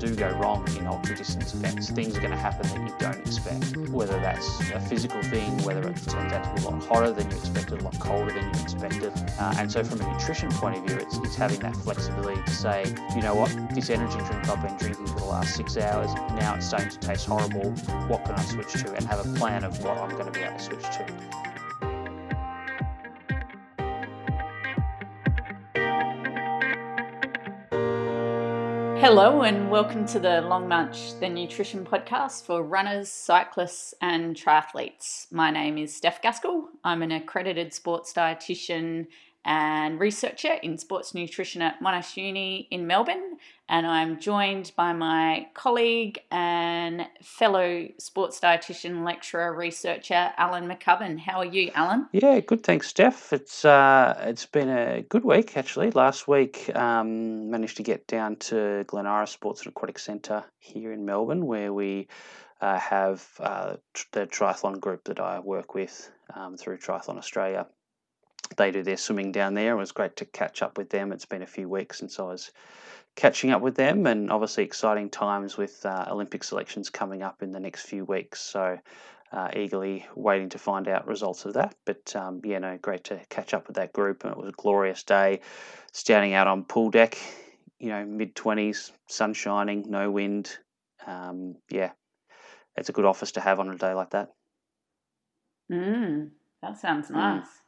do go wrong in ultra distance events. Things are going to happen that you don't expect, whether that's a physical thing, whether it turns out to be a lot hotter than you expected, a lot colder than you expected. Uh, and so, from a nutrition point of view, it's, it's having that flexibility to say, you know what, this energy drink I've been drinking for the last six hours, now it's starting to taste horrible. What can I switch to? And have a plan of what I'm going to be able to switch to. Hello, and welcome to the Long Munch, the nutrition podcast for runners, cyclists, and triathletes. My name is Steph Gaskell. I'm an accredited sports dietitian and researcher in sports nutrition at Monash Uni in Melbourne. And I'm joined by my colleague and fellow sports dietitian, lecturer, researcher, Alan McCubbin. How are you, Alan? Yeah, good. Thanks, Steph. It's uh, it's been a good week actually. Last week, um, managed to get down to Glen Eira Sports and Aquatic Centre here in Melbourne, where we uh, have uh, the triathlon group that I work with um, through Triathlon Australia they do their swimming down there. It was great to catch up with them. It's been a few weeks since I was catching up with them, and obviously exciting times with uh, Olympic selections coming up in the next few weeks. So, uh, eagerly waiting to find out results of that. But um, yeah, no, great to catch up with that group, and it was a glorious day, standing out on pool deck. You know, mid twenties, sun shining, no wind. Um, yeah, it's a good office to have on a day like that. Mm, that sounds mm. nice. Mm.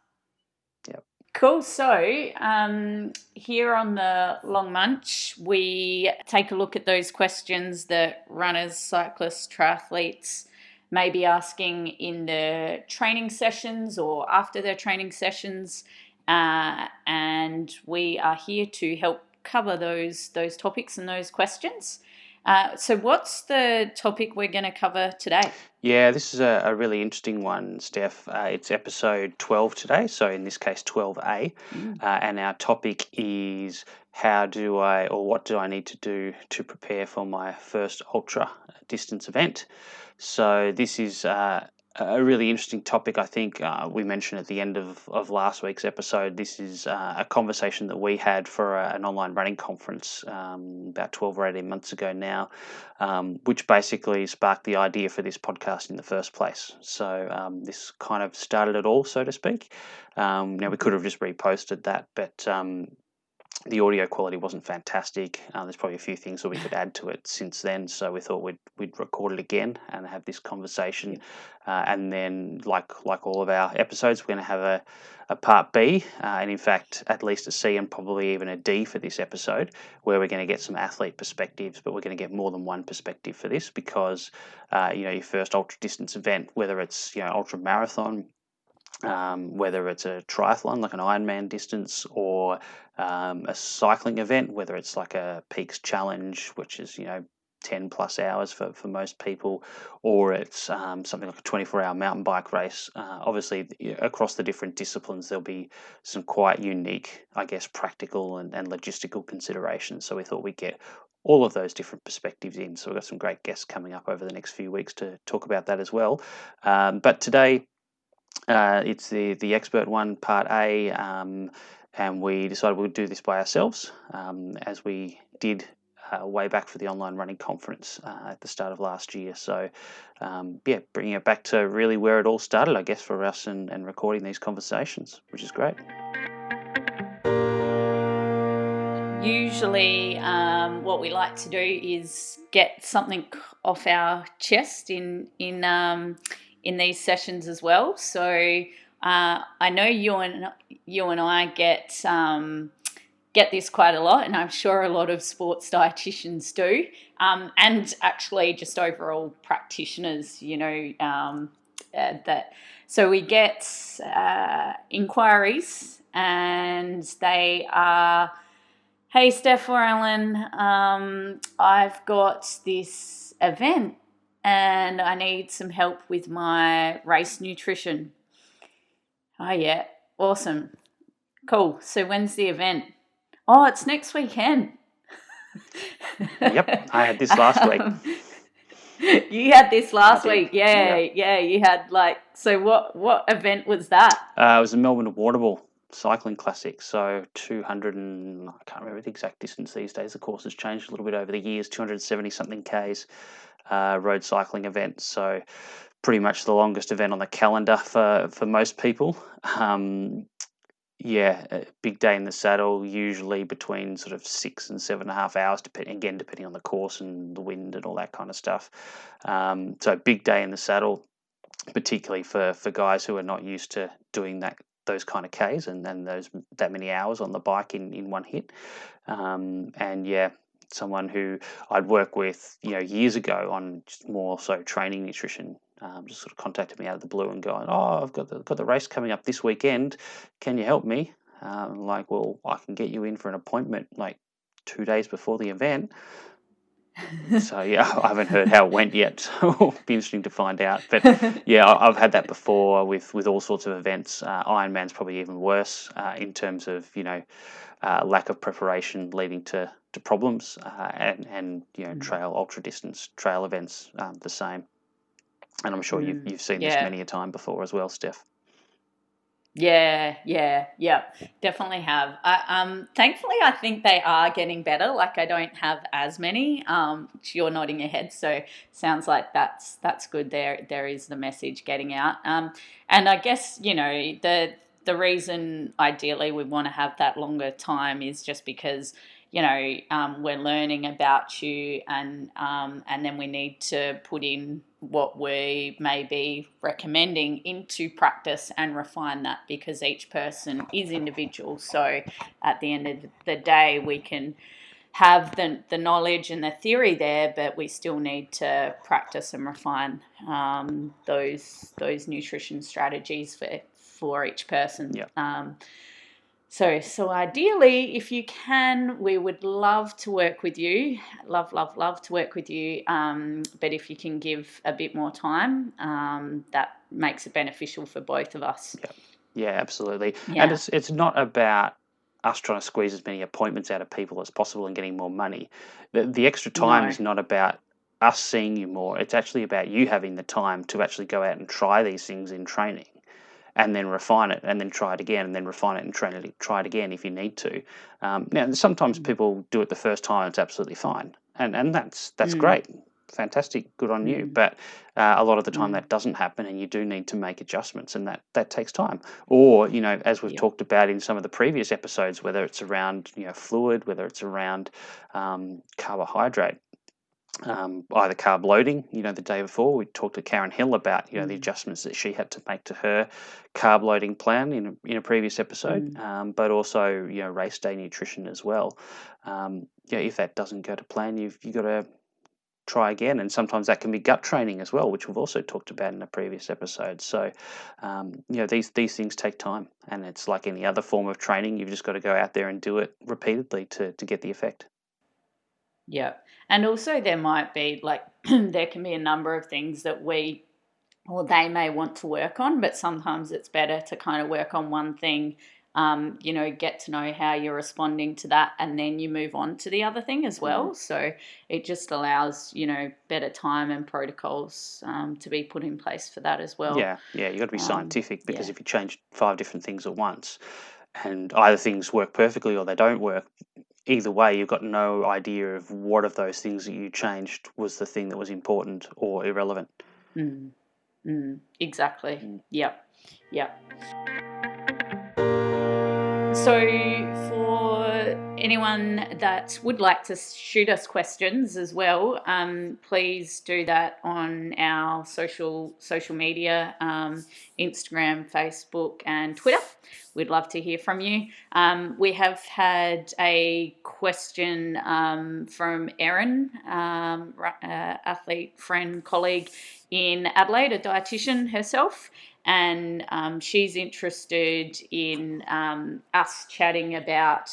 Cool. So, um, here on the Long Munch, we take a look at those questions that runners, cyclists, triathletes may be asking in their training sessions or after their training sessions. Uh, and we are here to help cover those, those topics and those questions. Uh, so, what's the topic we're going to cover today? Yeah, this is a, a really interesting one, Steph. Uh, it's episode 12 today, so in this case, 12A. Mm. Uh, and our topic is how do I, or what do I need to do to prepare for my first ultra distance event? So, this is uh, a really interesting topic. I think uh, we mentioned at the end of, of last week's episode. This is uh, a conversation that we had for a, an online running conference um, about 12 or 18 months ago now, um, which basically sparked the idea for this podcast in the first place. So um, this kind of started it all, so to speak. Um, now, we could have just reposted that, but um, the audio quality wasn't fantastic. Uh, there's probably a few things that we could add to it since then. So we thought we'd we'd record it again and have this conversation, uh, and then like like all of our episodes, we're going to have a, a part B, uh, and in fact at least a C and probably even a D for this episode, where we're going to get some athlete perspectives, but we're going to get more than one perspective for this because uh, you know your first ultra distance event, whether it's you know ultra marathon um, whether it's a triathlon like an Ironman distance or um, a cycling event, whether it's like a Peaks Challenge, which is you know 10 plus hours for, for most people, or it's um, something like a 24 hour mountain bike race. Uh, obviously, across the different disciplines, there'll be some quite unique, I guess, practical and, and logistical considerations. So we thought we'd get all of those different perspectives in. So we've got some great guests coming up over the next few weeks to talk about that as well. Um, but today, uh, it's the the expert one, part A, um, and we decided we'd do this by ourselves, um, as we did uh, way back for the online running conference uh, at the start of last year. So, um, yeah, bringing it back to really where it all started, I guess, for us and, and recording these conversations, which is great. Usually, um, what we like to do is get something off our chest in in um, in these sessions as well. So uh, I know you and you and I get um, get this quite a lot, and I'm sure a lot of sports dietitians do, um, and actually just overall practitioners. You know um, uh, that. So we get uh, inquiries, and they are, "Hey, Steph or Alan, um, I've got this event and I need some help with my race nutrition. Oh, yeah, awesome. Cool. So, when's the event? Oh, it's next weekend. yep, I had this last week. Um, you had this last week, yeah, yeah, yeah. You had like so. What what event was that? Uh, it was the Melbourne Warrnambool cycling classic. So 200 and I can't remember the exact distance these days. The course has changed a little bit over the years. 270 something k's uh, road cycling event. So pretty much the longest event on the calendar for for most people. Um, yeah, big day in the saddle, usually between sort of six and seven and a half hours, depending again depending on the course and the wind and all that kind of stuff. Um, so big day in the saddle, particularly for for guys who are not used to doing that those kind of Ks and, then those that many hours on the bike in, in one hit. Um, and yeah, someone who I'd worked with, you know, years ago on more so training nutrition. Um, just sort of contacted me out of the blue and going, "Oh, I've got the got the race coming up this weekend. Can you help me?" Um, like, well, I can get you in for an appointment like two days before the event. so yeah, I haven't heard how it went yet. So it'll be interesting to find out. But yeah, I've had that before with with all sorts of events. Uh, Ironman's probably even worse uh, in terms of you know uh, lack of preparation leading to to problems, uh, and and you know mm. trail ultra distance trail events um, the same. And I'm sure mm. you've you've seen yeah. this many a time before as well, Steph. Yeah, yeah, yeah, definitely have. I, um, thankfully, I think they are getting better. Like I don't have as many. Um, you're nodding your head, so sounds like that's that's good. There, there is the message getting out. Um, and I guess you know the the reason ideally we want to have that longer time is just because you know, um, we're learning about you, and um, and then we need to put in what we may be recommending into practice and refine that because each person is individual. So at the end of the day, we can have the, the knowledge and the theory there, but we still need to practice and refine um, those those nutrition strategies for for each person. Yeah. Um, so, so ideally, if you can, we would love to work with you. Love, love, love to work with you. Um, but if you can give a bit more time, um, that makes it beneficial for both of us. Yeah, yeah absolutely. Yeah. And it's it's not about us trying to squeeze as many appointments out of people as possible and getting more money. The, the extra time no. is not about us seeing you more. It's actually about you having the time to actually go out and try these things in training and then refine it and then try it again and then refine it and try it, try it again if you need to. Um, now, sometimes mm. people do it the first time, it's absolutely fine. And, and that's, that's mm. great. Fantastic, good on you. Mm. But uh, a lot of the time mm. that doesn't happen, and you do need to make adjustments, and that, that takes time. Or, you know, as we've talked about in some of the previous episodes, whether it's around you know fluid, whether it's around um, carbohydrate, um, either carb loading. You know, the day before we talked to Karen Hill about you know the mm. adjustments that she had to make to her carb loading plan in a, in a previous episode, mm. um, but also you know race day nutrition as well. Um, yeah, if that doesn't go to plan, you've you got to try again, and sometimes that can be gut training as well, which we've also talked about in a previous episode. So, um, you know, these these things take time, and it's like any other form of training. You've just got to go out there and do it repeatedly to to get the effect. Yeah. And also, there might be like, there can be a number of things that we or they may want to work on, but sometimes it's better to kind of work on one thing, um, you know, get to know how you're responding to that, and then you move on to the other thing as well. Mm-hmm. So it just allows, you know, better time and protocols um, to be put in place for that as well. Yeah, yeah, you've got to be um, scientific because yeah. if you change five different things at once, and either things work perfectly or they don't work, either way, you've got no idea of what of those things that you changed was the thing that was important or irrelevant. Mm. Mm. Exactly. Mm. Yep. Yep. So, for anyone that would like to shoot us questions as well, um, please do that on our social social media, um, Instagram, Facebook, and Twitter. We'd love to hear from you. Um, we have had a question um, from Erin, um, uh, athlete, friend, colleague in Adelaide, a dietitian herself and um, she's interested in us chatting about,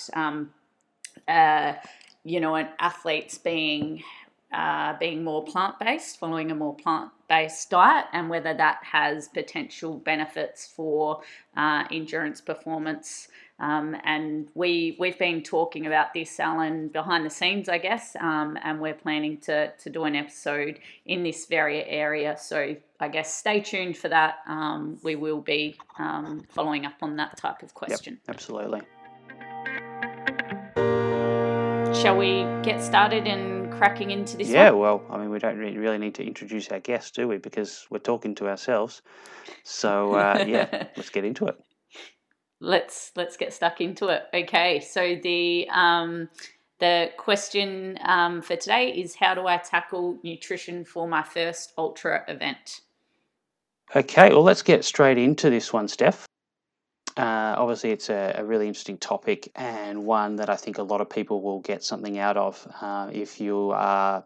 uh, you know, an athletes being uh, being more plant based, following a more plant based diet, and whether that has potential benefits for uh, endurance performance. Um, and we we've been talking about this, Alan, behind the scenes, I guess, um, and we're planning to to do an episode in this very area. So I guess stay tuned for that. Um, we will be um, following up on that type of question. Yep, absolutely. Shall we get started and cracking into this? Yeah, one? well, I mean, we don't really need to introduce our guest, do we? Because we're talking to ourselves. So uh, yeah, let's get into it. Let's let's get stuck into it. Okay, so the um, the question um, for today is how do I tackle nutrition for my first ultra event? Okay, well, let's get straight into this one, Steph. Uh, obviously, it's a, a, really interesting topic and one that I think a lot of people will get something out of. Uh, if you are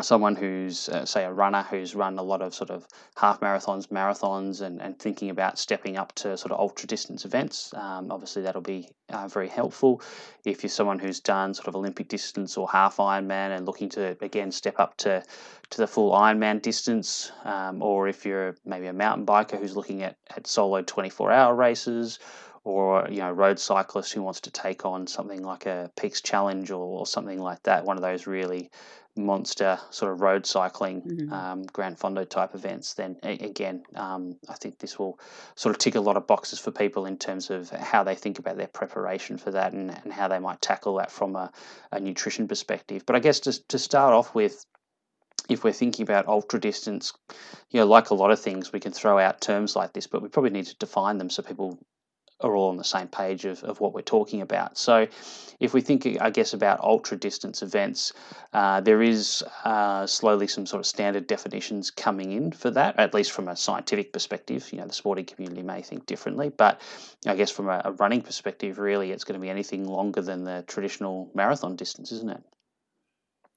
someone who's, uh, say, a runner who's run a lot of sort of half marathons, marathons, and, and thinking about stepping up to sort of ultra distance events, um, obviously that'll be uh, very helpful. If you're someone who's done sort of Olympic distance or half Ironman and looking to again step up to to the full Ironman distance, um, or if you're maybe a mountain biker who's looking at, at solo 24 hour races, or you know road cyclist who wants to take on something like a Peaks Challenge or, or something like that, one of those really monster sort of road cycling mm-hmm. um, Gran Fondo type events, then again, um, I think this will sort of tick a lot of boxes for people in terms of how they think about their preparation for that and, and how they might tackle that from a, a nutrition perspective. But I guess to, to start off with, if we're thinking about ultra distance, you know, like a lot of things, we can throw out terms like this, but we probably need to define them so people are all on the same page of, of what we're talking about. So, if we think, I guess, about ultra distance events, uh, there is uh, slowly some sort of standard definitions coming in for that, at least from a scientific perspective. You know, the sporting community may think differently, but I guess from a, a running perspective, really, it's going to be anything longer than the traditional marathon distance, isn't it?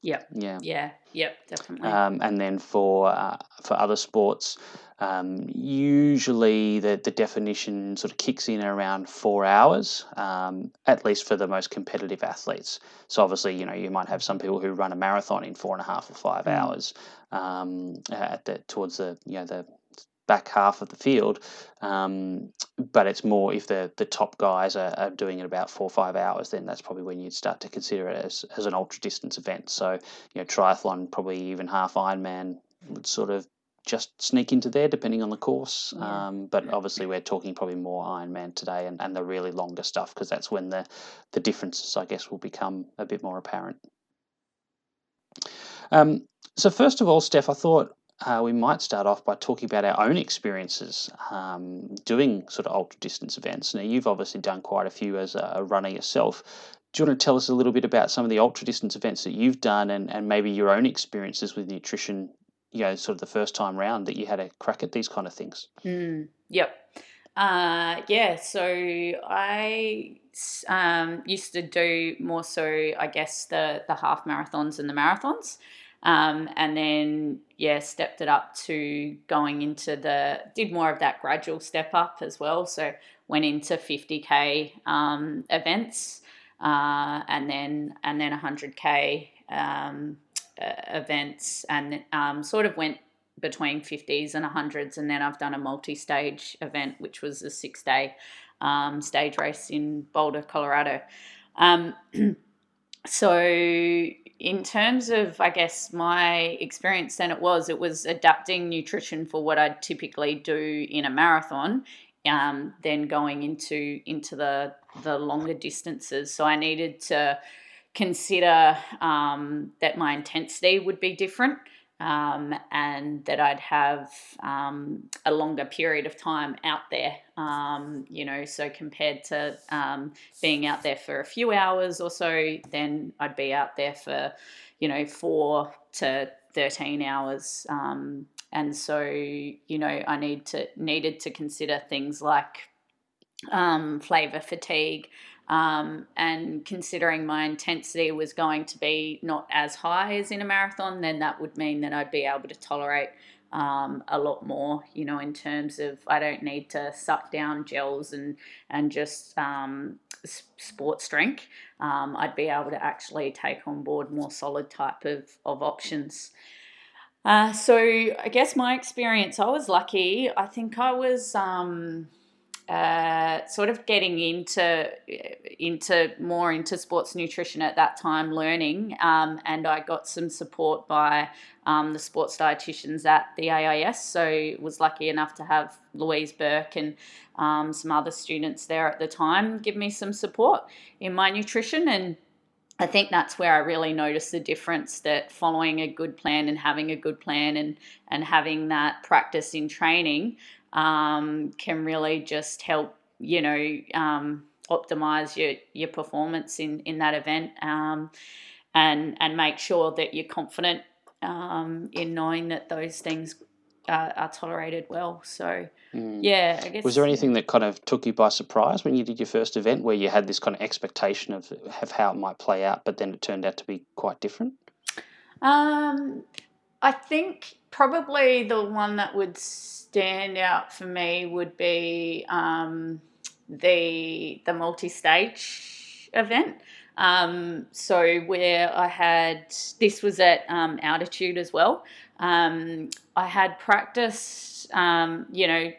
Yep. Yeah. Yeah. Yep. Definitely. Um, and then for uh, for other sports, um, usually the the definition sort of kicks in around four hours, um, at least for the most competitive athletes. So obviously, you know, you might have some people who run a marathon in four and a half or five mm. hours um, at the towards the you know the back half of the field. Um, but it's more if the, the top guys are, are doing it about four or five hours, then that's probably when you'd start to consider it as, as an ultra distance event. So, you know, triathlon, probably even half Ironman would sort of just sneak into there depending on the course. Yeah. Um, but obviously, we're talking probably more Ironman today and, and the really longer stuff because that's when the, the differences, I guess, will become a bit more apparent. Um, so, first of all, Steph, I thought uh, we might start off by talking about our own experiences um, doing sort of ultra distance events. Now, you've obviously done quite a few as a runner yourself. Do you want to tell us a little bit about some of the ultra distance events that you've done and, and maybe your own experiences with nutrition, you know, sort of the first time round that you had a crack at these kind of things? Mm, yep. Uh, yeah, so I um, used to do more so, I guess, the, the half marathons and the marathons. Um, and then, yeah, stepped it up to going into the, did more of that gradual step up as well. So went into 50K um, events uh, and then, and then 100K um, uh, events and um, sort of went between 50s and 100s. And then I've done a multi stage event, which was a six day um, stage race in Boulder, Colorado. Um, so in terms of, I guess, my experience, then it was it was adapting nutrition for what I'd typically do in a marathon, um, then going into into the the longer distances. So I needed to consider um, that my intensity would be different um, and that I'd have um, a longer period of time out there. Um, you know, so compared to um, being out there for a few hours or so, then I'd be out there for, you know, four to 13 hours. Um, and so, you know, I need to needed to consider things like um, flavor fatigue, um, and considering my intensity was going to be not as high as in a marathon, then that would mean that I'd be able to tolerate um, a lot more, you know, in terms of I don't need to suck down gels and and just um, sports drink. Um, I'd be able to actually take on board more solid type of, of options. Uh, so I guess my experience, I was lucky. I think I was um, uh, sort of getting into into more into sports nutrition at that time, learning, um, and I got some support by um, the sports dietitians at the AIS. So was lucky enough to have Louise Burke and um, some other students there at the time give me some support in my nutrition and. I think that's where I really noticed the difference that following a good plan and having a good plan and, and having that practice in training um, can really just help you know um, optimize your your performance in in that event um, and and make sure that you're confident um, in knowing that those things are, are tolerated well. So mm. yeah, I guess. Was there anything that kind of took you by surprise when you did your first event, where you had this kind of expectation of of how it might play out, but then it turned out to be quite different? Um, I think probably the one that would stand out for me would be um, the the multi-stage event. Um, so where I had this was at um, altitude as well. Um, I had practiced, um, you know,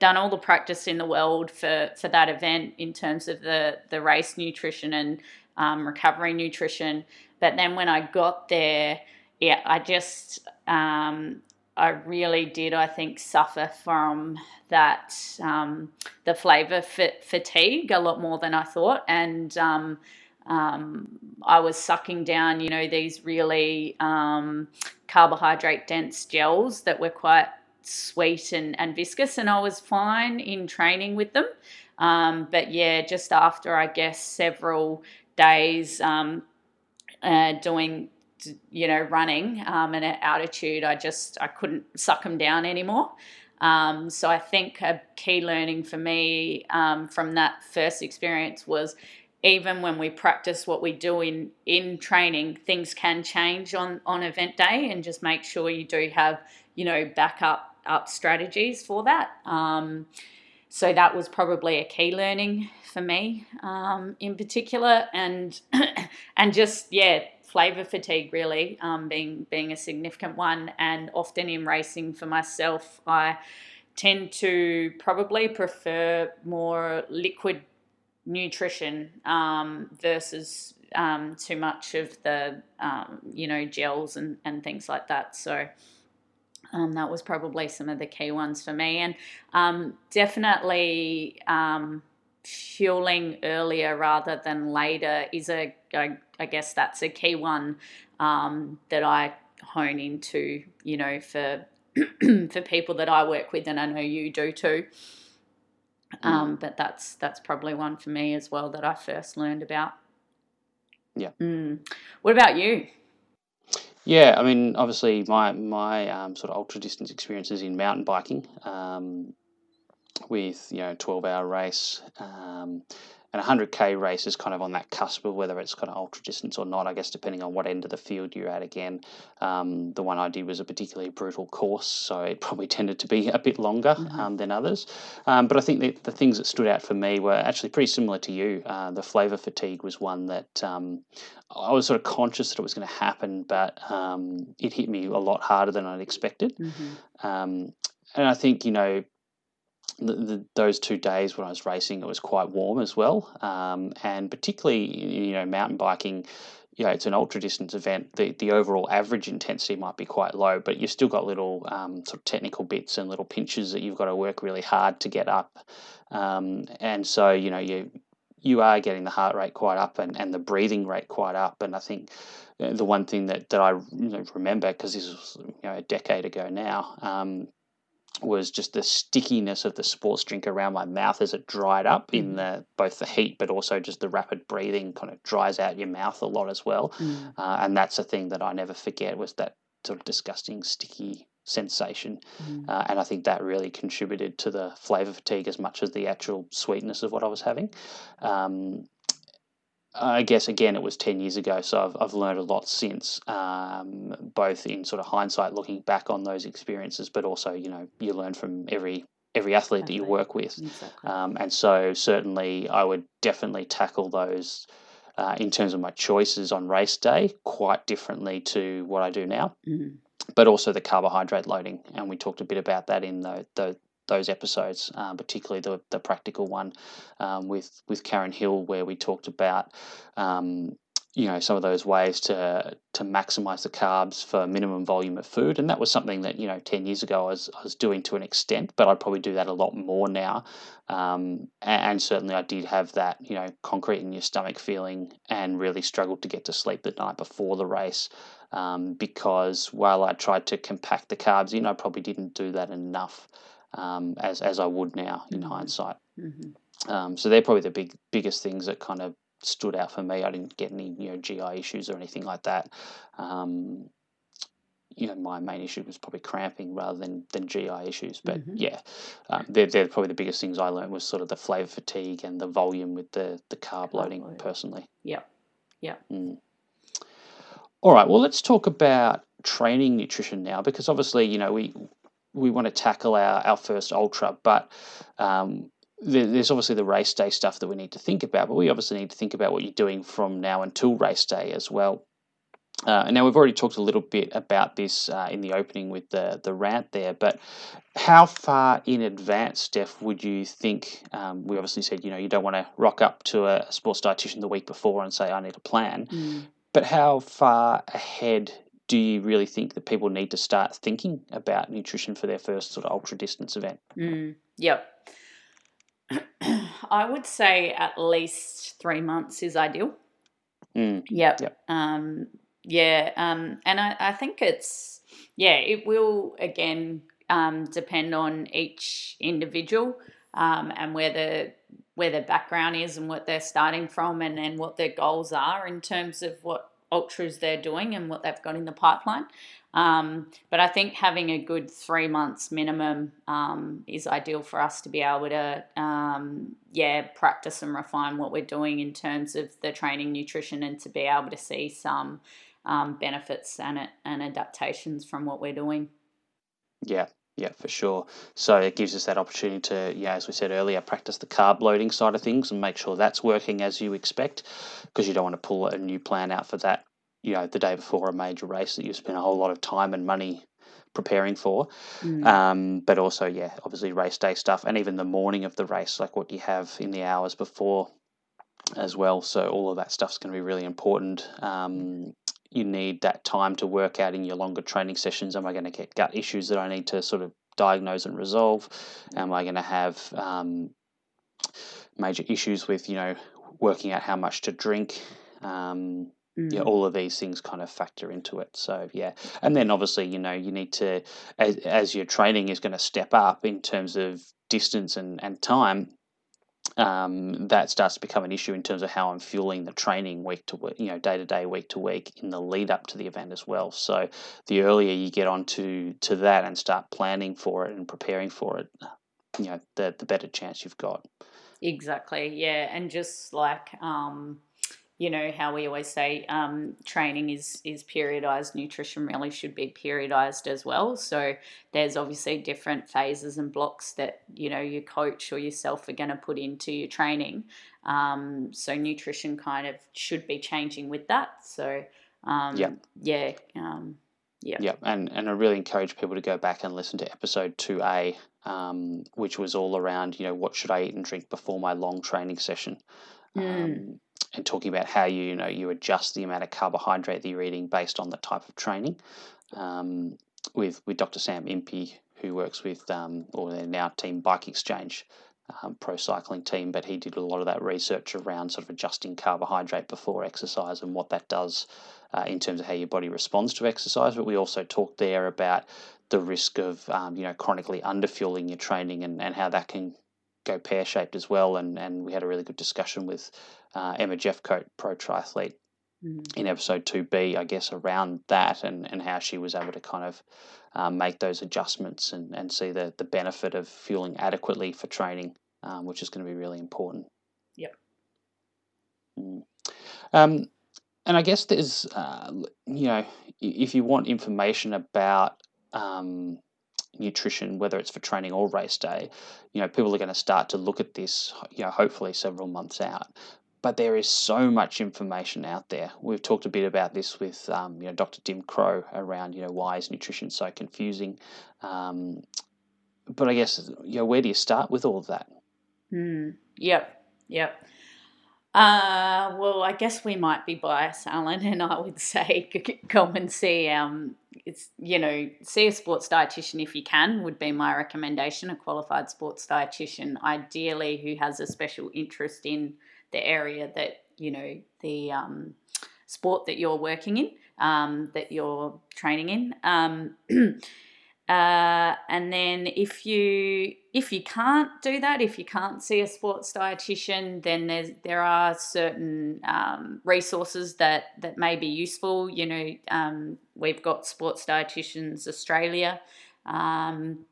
done all the practice in the world for for that event in terms of the the race nutrition and um, recovery nutrition. But then when I got there, yeah, I just um, I really did, I think, suffer from that um, the flavour fatigue a lot more than I thought, and um, um, I was sucking down, you know, these really um, carbohydrate dense gels that were quite sweet and, and viscous, and I was fine in training with them. Um, but yeah, just after I guess several days uh, doing you know, running um, and at altitude, I just I couldn't suck them down anymore. Um, so I think a key learning for me um, from that first experience was even when we practice what we do in in training, things can change on on event day, and just make sure you do have you know backup up strategies for that. Um, so that was probably a key learning for me um, in particular, and and just yeah flavor fatigue really um, being being a significant one. And often in racing for myself I tend to probably prefer more liquid nutrition um, versus um, too much of the um, you know gels and, and things like that. So um, that was probably some of the key ones for me. And um, definitely fueling earlier rather than later is a, a I guess that's a key one um, that I hone into, you know, for for people that I work with, and I know you do too. Mm. Um, but that's that's probably one for me as well that I first learned about. Yeah. Mm. What about you? Yeah, I mean, obviously, my my um, sort of ultra distance experiences in mountain biking. Um, with you know 12 hour race um, and a 100k race is kind of on that cusp of whether it's kind of ultra distance or not i guess depending on what end of the field you're at again um, the one i did was a particularly brutal course so it probably tended to be a bit longer mm-hmm. um, than others um, but i think the, the things that stood out for me were actually pretty similar to you uh, the flavor fatigue was one that um, i was sort of conscious that it was going to happen but um, it hit me a lot harder than i'd expected mm-hmm. Um, and i think you know the, those two days when I was racing, it was quite warm as well, um, and particularly you know mountain biking. You know, it's an ultra distance event. The the overall average intensity might be quite low, but you've still got little um, sort of technical bits and little pinches that you've got to work really hard to get up. Um, and so you know you you are getting the heart rate quite up and, and the breathing rate quite up. And I think uh, the one thing that, that I remember, because this was you know, a decade ago now, um, was just the stickiness of the sports drink around my mouth as it dried up mm. in the both the heat but also just the rapid breathing kind of dries out your mouth a lot as well mm. uh, and that's a thing that i never forget was that sort of disgusting sticky sensation mm. uh, and i think that really contributed to the flavor fatigue as much as the actual sweetness of what i was having um, I guess again it was ten years ago, so I've I've learned a lot since, um, both in sort of hindsight, looking back on those experiences, but also you know you learn from every every athlete, that you work with, Exactly. um, and so certainly I would definitely tackle those. Uh, in terms of my choices on race day, quite differently to what I do now Mm. but also the carbohydrate loading, and we talked a bit about that in the, the those episodes, um, particularly the the practical one um, with with Karen Hill, where we talked about um, you know some of those ways to to maximize the carbs for minimum volume of food, and that was something that you know ten years ago I was I was doing to an extent, but I'd probably do that a lot more now. Um, and, and certainly I did have that you know concrete in your stomach feeling, and really struggled to get to sleep the night before the race um, because while I tried to compact the carbs in, I probably didn't do that enough um, as as I would now in Mhm. hindsight. Mhm. Um, so they're probably the big biggest things that kind of stood out for me. I didn't get any you know GI issues or anything like that. Um, you know, my main issue was probably cramping rather than, than GI issues. But Mhm. yeah, um, they're, they're probably the biggest things I learned was sort of the flavour fatigue and the volume with the, the carb Carb loading load. personally. Yeah, yeah. Mm. All right. Well, let's talk about training nutrition now, because obviously, you know, we we want to tackle our, our first ultra, but um, there, there's obviously the race day stuff that we need to think about. But we obviously need to think about what you're doing from now until race day as well. Uh, and now we've already talked a little bit about this uh, in the opening with the the rant there, but how far in advance, Steph, would you think? Um, we obviously said you know you don't want to rock up to a sports dietitian the week before and say I need a plan. Mm. But how far ahead do you really think that people need to start thinking about nutrition for their first sort of ultra distance event? Mm. Yep. I would say at least three months is ideal. Mm, Yep. Yep. Um, yeah. Um, and I, I think it's, yeah, it will again um, depend on each individual um, and where the where their background is and what they're starting from and, and what their goals are in terms of what ultras they're doing and what they've got in the pipeline. Um, but I think having a good three months minimum um, is ideal for us to be able to, um, yeah, practice and refine what we're doing in terms of the training, nutrition, and to be able to see some um, benefits and and adaptations from what we're doing. yeah, yeah, for sure. So it gives us that opportunity to, yeah, as we said earlier, practice the carb loading side of things and make sure that's working as you expect, because you don't want to pull a new plan out for that, you know, the day before a major race that you spend a whole lot of time and money preparing for. Mm. Um, but also, yeah, obviously race day stuff and even the morning of the race, like what you have in the hours before as well. So all of that stuff's going to be really important. Um, you need that time to work out in your longer training sessions. Am I going to get gut issues that I need to sort of diagnose and resolve? Am I going to have um, major issues with you know working out how much to drink? Um, Mm. yeah, all of these things kind of factor into it. So yeah, and then obviously you know you need to as, as your training is going to step up in terms of distance and and time. Um, that starts to become an issue in terms of how I'm fueling the training week to week, you know, day to day, week to week in the lead up to the event as well. So the earlier you get onto to that and start planning for it and preparing for it, you know, the the better chance you've got. Exactly. Yeah, and just like um, you know how we always say, um, training is is periodized. Nutrition really should be periodized as well. So there's obviously different phases and blocks that you know your coach or yourself are going to put into your training. Um, so nutrition kind of should be changing with that. So um, Yeah. yeah, um, yeah, Yeah, and, and I really encourage people to go back and listen to episode 2A, um, which was all around, you know, what should I eat and drink before my long training session. Mm. And talking about how you, you know, you adjust the amount of carbohydrate that you're eating based on the type of training. Um, with, with Dr. Sam Impey, who works with, um, or they're now Team Bike Exchange, um, pro cycling team, but he did a lot of that research around sort of adjusting carbohydrate before exercise and what that does uh, in terms of how your body responds to exercise. But we also talked there about the risk of um, you know chronically underfueling your training and, and how that can go pear shaped as well. And and we had a really good discussion with uh, Emma Jeffcoat, pro triathlete, Mm. in episode 2b i guess around that and, and how she was able to kind of um, make those adjustments and, and see the, the benefit of fueling adequately for training um, which is going to be really important Yep. Mm. Um, and I guess there's, uh, you know, if you want information about um, nutrition, whether it's for training or race day, you know, people are going to start to look at this, you know, hopefully several months out. But there is so much information out there. We've talked a bit about this with, um, you know, Dr. Tim Crowe around, you know, why is nutrition so confusing? Um, but I guess, you know, where do you start with all of that? Mm, yep, yep. Uh, well, I guess we might be biased, Alan, and I would say come and see um, it's you know see a sports dietitian if you can would be my recommendation. A qualified sports dietitian, ideally who has a special interest in the area that you know the um, sport that you're working in, um, that you're training in. Uh, and then if you if you can't do that, if you can't see a sports dietitian, then there's there are certain um, resources that that may be useful. You know, um, we've got Sports Dietitians Australia, um,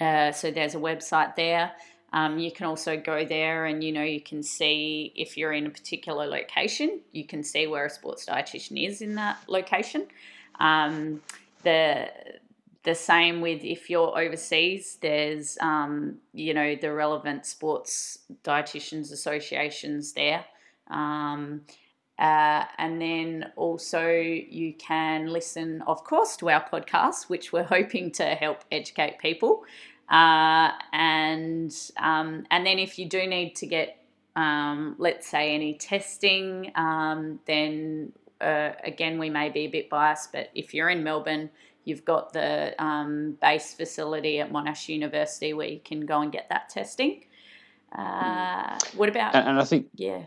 uh, so there's a website there. Um, you can also go there and you know you can see if you're in a particular location, you can see where a sports dietitian is in that location. Um, the the same with if you're overseas, there's, um, you know, the relevant sports dietitians associations there. Um, uh, and then also you can listen, of course, to our podcast, which we're hoping to help educate people. Uh, and um, and then if you do need to get, um, let's say, any testing, um, then uh, again we may be a bit biased, but if you're in Melbourne You've got the um, base facility at Monash University where you can go and get that testing. Uh, what about? And, and, I think yeah.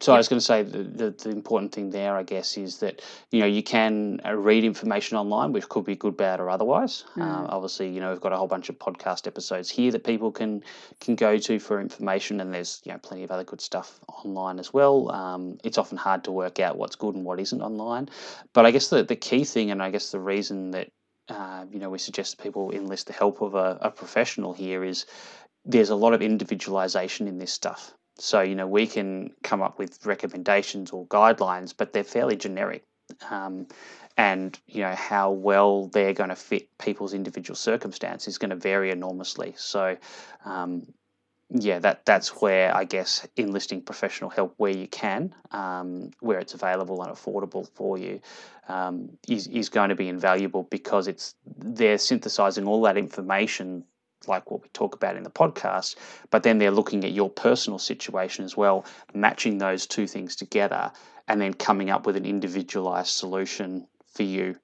So yep. I was going to say the, the, the, important thing there, I guess, is that you know you can uh, read information online, which could be good, bad, or otherwise. Mm. Uh, obviously, you know we've got a whole bunch of podcast episodes here that people can can go to for information, and there's you know plenty of other good stuff online as well. Um, it's often hard to work out what's good and what isn't online, but I guess the the key thing, and I guess the reason that uh, you know, we suggest people enlist the help of a, a professional here is there's a lot of individualization in this stuff. So, you know, we can come up with recommendations or guidelines, but they're fairly generic. Um, and, you know, how well they're going to fit people's individual circumstance is going to vary enormously. So, um, yeah, that that's where I guess enlisting professional help where you can, um, where it's available and affordable for you, um, is is going to be invaluable because it's they're synthesizing all that information like what we talk about in the podcast, but then they're looking at your personal situation as well, matching those two things together, and then coming up with an individualized solution for you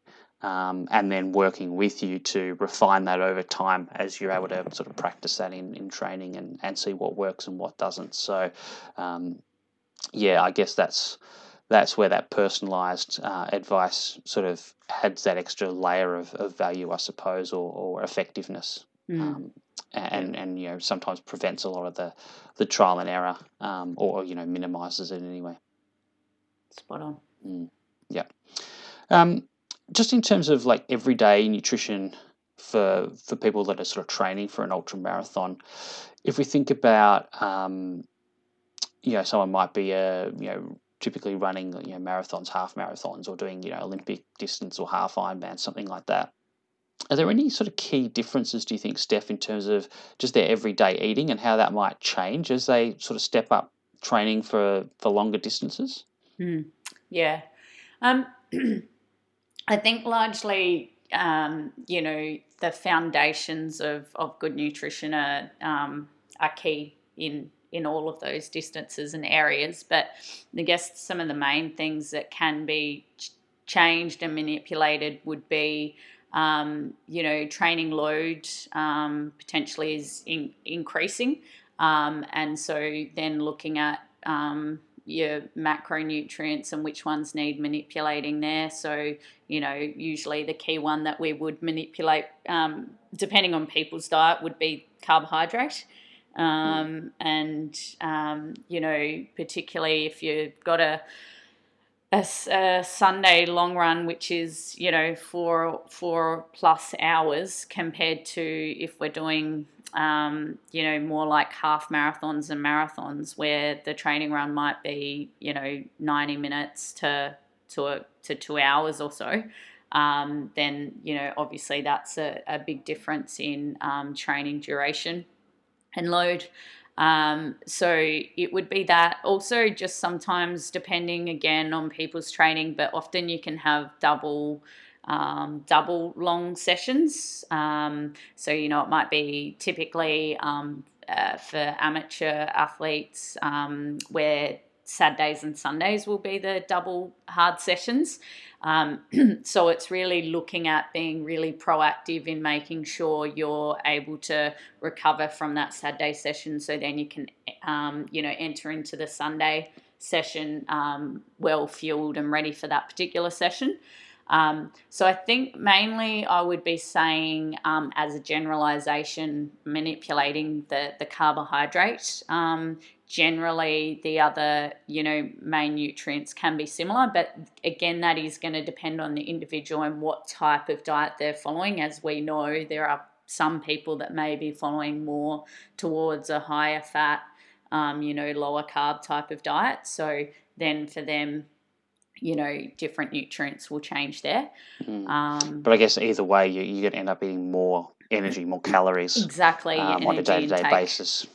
um, and then working with you to refine that over time as you're able to sort of practice that in, in training and, and see what works and what doesn't. So, um, yeah, I guess that's that's where that personalized uh, advice sort of adds that extra layer of, of value, I suppose, or, or effectiveness. Mm. Um, and, and you know sometimes prevents a lot of the, the trial and error um, or you know minimizes it anyway. Spot on. Mm. Yeah. Um, just in terms of like everyday nutrition for for people that are sort of training for an ultra marathon, if we think about um, you know someone might be a you know typically running you know marathons, half marathons, or doing you know Olympic distance or half Ironman, something like that. Are there any sort of key differences, do you think, Steph, in terms of just their everyday eating and how that might change as they sort of step up training for for longer distances? Mm, yeah. Um, I think largely, um, you know, the foundations of, of good nutrition are um, are key in in all of those distances and areas. But I guess some of the main things that can be ch- changed and manipulated would be, um, you know, training load um, potentially is in, increasing, um, and so then looking at um, your macronutrients and which ones need manipulating there. So, you know, usually the key one that we would manipulate, um, depending on people's diet, would be carbohydrate. Um, and, um, you know, particularly if you've got a a, a Sunday long run, which is you know four four plus hours, compared to if we're doing um, you know more like half marathons and marathons, where the training run might be you know ninety minutes to to a, to two hours or so. Um, then you know obviously that's a, a big difference in um, training duration and load. Um, so it would be that. Also, just sometimes depending again on people's training, but often you can have double. Um, double long sessions. Um, so, you know, it might be typically um, uh, for amateur athletes um, where Saturdays and Sundays will be the double hard sessions. Um, so it's really looking at being really proactive in making sure you're able to recover from that Saturday session, so then you can, um, you know, enter into the Sunday session um, well fueled and ready for that particular session. Um, so I think mainly I would be saying, um, as a generalization, manipulating the the carbohydrate. Generally, the other you know main nutrients can be similar, but again, that is going to depend on the individual and what type of diet they're following. As we know, there are some people that may be following more towards a higher fat, um, you know, lower carb type of diet. So then for them, you know, different nutrients will change there. Mm. Um, But I guess either way, you, you're going to end up eating more energy, more calories exactly. um, on a day to day intake. basis.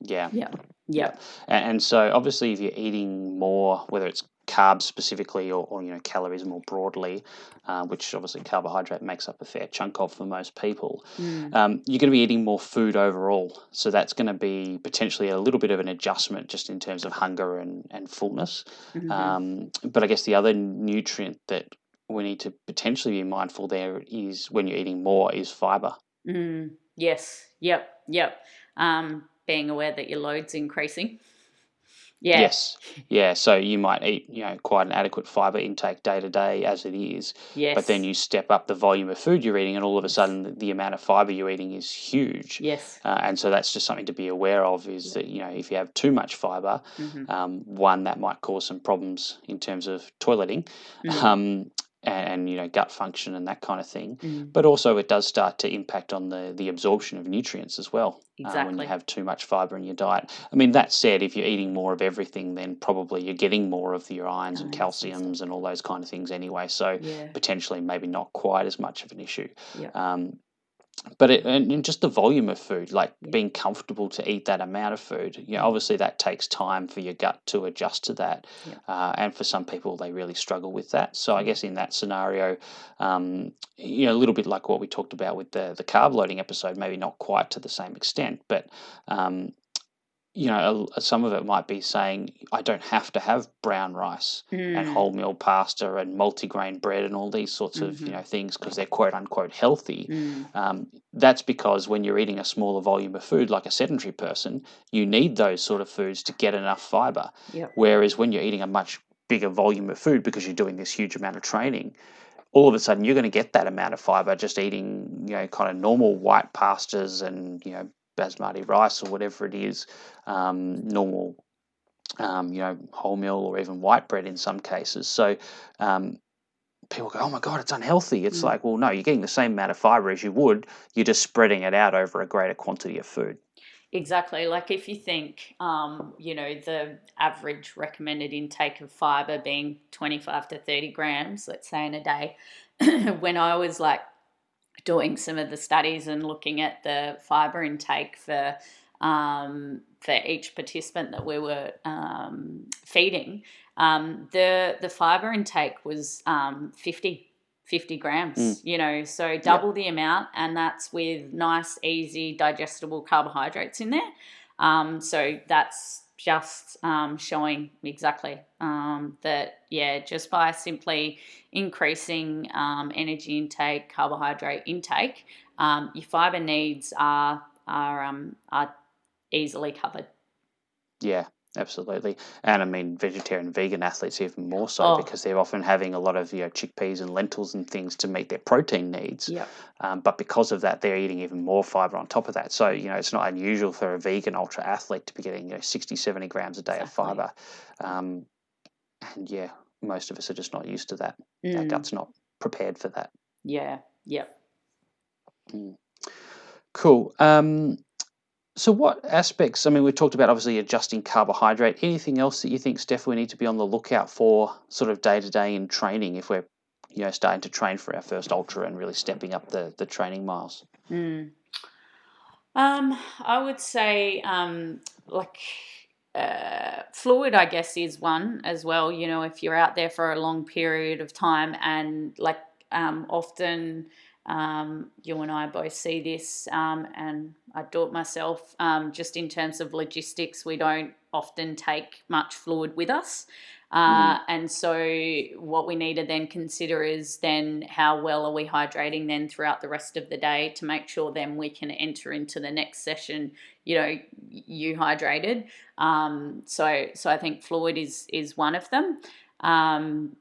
Yeah. Yeah. Yeah. And, and so obviously, if you're eating more, whether it's carbs specifically or, or you know calories more broadly, uh, which obviously carbohydrate makes up a fair chunk of for most people, Mm. um, you're going to be eating more food overall. So that's going to be potentially a little bit of an adjustment just in terms of hunger and, and fullness. Mhm. Um, but I guess the other nutrient that we need to potentially be mindful there is when you're eating more is fiber. Mm, yes. Yep. Yep. Um, being aware that your load's increasing. Yeah. Yes. Yeah. So you might eat, you know, quite an adequate fiber intake day to day as it is, Yes. but then you step up the volume of food you're eating, and all of a sudden the, the amount of fiber you're eating is huge. Yes. Uh, and so that's just something to be aware of is that, you know, if you have too much fiber, hmm um, one, that might cause some problems in terms of toileting Mhm. um, and, and, you know, gut function and that kind of thing. Mm, But also, it does start to impact on the, the absorption of nutrients as well uh, when you have too much fiber in your diet. I mean, that said, if you're eating more of everything, then probably you're getting more of your irons and and calciums and all those kind of things anyway. So yeah. potentially, maybe not quite as much of an issue. Yeah. Um, but it, and, just the volume of food, like Yeah. being comfortable to eat that amount of food, you know, Mm. obviously that takes time for your gut to adjust to that. Yeah. Uh, and for some people, they really struggle with that. So I Mm. guess in that scenario, um, you know, a little bit like what we talked about with the the carb loading episode, maybe not quite to the same extent, but um, you know, some of it might be saying I don't have to have brown rice and Mm, wholemeal pasta and multigrain bread and all these sorts of you Mhm. know things because they're quote unquote healthy. mm, Um, that's because when you're eating a smaller volume of food, like a sedentary person, you need those sort of foods to get enough fiber. Yep. Whereas when you're eating a much bigger volume of food because you're doing this huge amount of training, all of a sudden you're going to get that amount of fiber just eating, you know, kind of normal white pastas and, you know, basmati rice or whatever it is, um, normal, um, you know, wholemeal or even white bread in some cases. So, um, people go, oh my God, it's unhealthy. It's Mm. like, well, no, you're getting the same amount of fiber as you would, you're just spreading it out over a greater quantity of food. Exactly. Like if you think, um, you know, the average recommended intake of fiber being 25 to 30 grams, let's say in a day, when I was like doing some of the studies and looking at the fiber intake for um, for each participant that we were um, feeding, um, the the fiber intake was um, 50 50 grams, Mm. you know, so double the amount, and that's with nice, easy, digestible carbohydrates in there. Um, so that's just um, showing exactly um, that, yeah, just by simply increasing um, energy intake, carbohydrate intake, um, your fiber needs are are um, are easily covered. Yeah, absolutely. And I mean, vegetarian, vegan athletes even more so Oh. because they're often having a lot of you know chickpeas and lentils and things to meet their protein needs. Yep. Um, but because of that, they're eating even more fiber on top of that. So you know, it's not unusual for a vegan ultra athlete to be getting you know 60, 70 grams a day of fiber. Um, and yeah, most of us are just not used to that. Our Mm. gut's not prepared for that. Yeah. Yep. Cool. Um, so, what aspects? I mean, we talked about obviously adjusting carbohydrate. Anything else that you think, Steph, we need to be on the lookout for, sort of day to day in training, if we're you know starting to train for our first ultra and really stepping up the the training miles? Mm. Um, I would say um, like uh, fluid, I guess, is one as well. You know, if you're out there for a long period of time, and like um, often um, you and I both see this, um, and I do it myself. Um, just in terms of logistics, we don't often take much fluid with us. Uh, and so, what we need to then consider is then how well are we hydrating then throughout the rest of the day to make sure then we can enter into the next session, you know, you hydrated. Um, so, so I think fluid is is one of them um,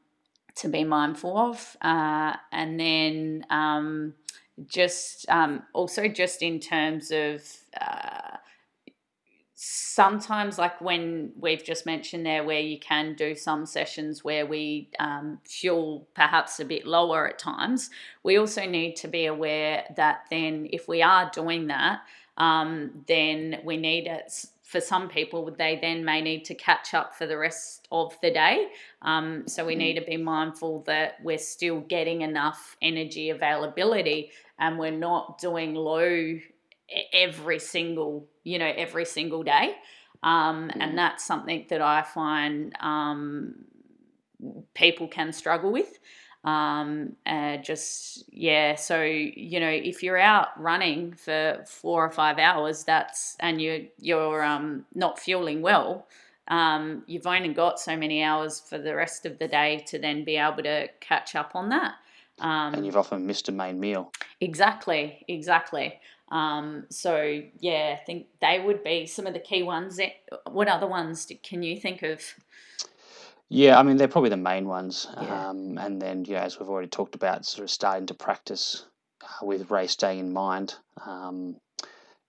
to be mindful of, uh, and then um, just um, also just in terms of. Uh, sometimes like when we've just mentioned there where you can do some sessions where we um, fuel perhaps a bit lower at times we also need to be aware that then if we are doing that um, then we need it for some people they then may need to catch up for the rest of the day. Um, so we need to be mindful that we're still getting enough energy availability and we're not doing low every single you know every single day. Um, and that's something that i find um, people can struggle with um, uh, just yeah so you know if you're out running for four or five hours that's and you you're um, not fueling well um, you've only got so many hours for the rest of the day to then be able to catch up on that um, And you've often missed a main meal. Exactly, exactly. Um, so yeah, I think they would be some of the key ones. Eh, What other ones do- can you think of? Yeah, I mean they're probably the main ones. Yeah. Um, and then, yeah, as we've already talked about, sort of starting to practice uh, with race day in mind. Um,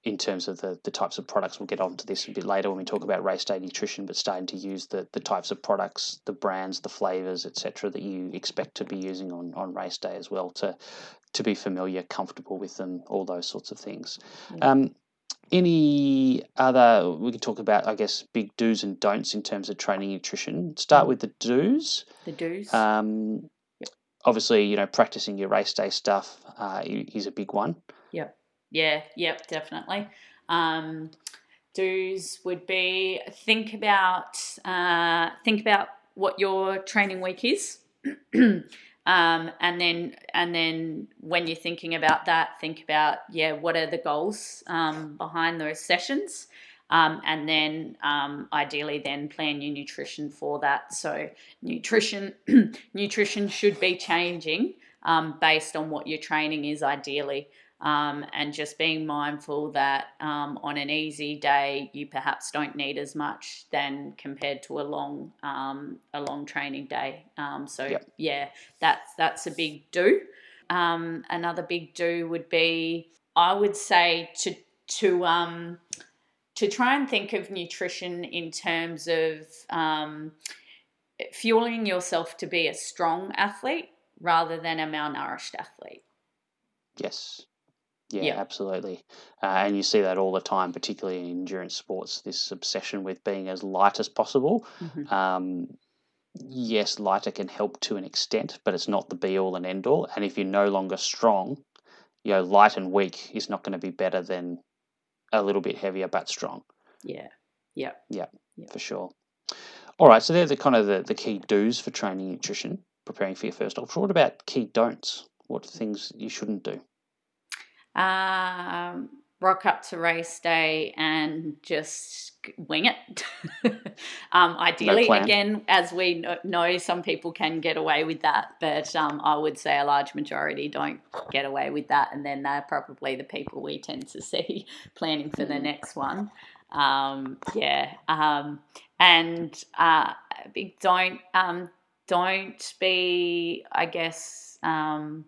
in terms of the, the types of products, we'll get onto this a bit later when we talk about race day nutrition. But starting to use the, the types of products, the brands, the flavors, etc., that you expect to be using on, on race day as well to to be familiar, comfortable with them, all those sorts of things. Yeah. Um, any other? We could talk about, I guess, big do's and don'ts in terms of training nutrition. Start with the do's. The do's. Um, obviously, you know, practicing your race day stuff uh, is a big one. Yep. Yeah, yep, definitely. Um, do's would be think about uh, think about what your training week is, um, and then and then when you're thinking about that, think about yeah, what are the goals um, behind those sessions, um, and then um, ideally then plan your nutrition for that. So nutrition nutrition should be changing um, based on what your training is ideally um, and just being mindful that um, on an easy day you perhaps don't need as much than compared to a long um, a long training day. Um, so Yep. yeah, that's that's a big do. Um, another big do would be I would say to to um, to try and think of nutrition in terms of um, fueling yourself to be a strong athlete rather than a malnourished athlete. Yes. Yeah, Yeah. absolutely. Uh, and you see that all the time, particularly in endurance sports, this obsession with being as light as possible. Mhm. Um, yes, lighter can help to an extent, but it's not the be all and end all. And if you're no longer strong, you know, light and weak is not going to be better than a little bit heavier but strong Yeah. Yeah. Yeah. For sure. All right, so they're the kind of the, the key do's for training nutrition, preparing for your first ultra. What about key don'ts? What things you shouldn't do? Um, rock up to race day and just wing it. um, ideally, plan. again, as we know, some people can get away with that, but um, I would say a large majority don't get away with that, and then they're probably the people we tend to see planning for the Mhm. next one. Um, yeah, um, and uh, don't um, don't be, I guess. Um,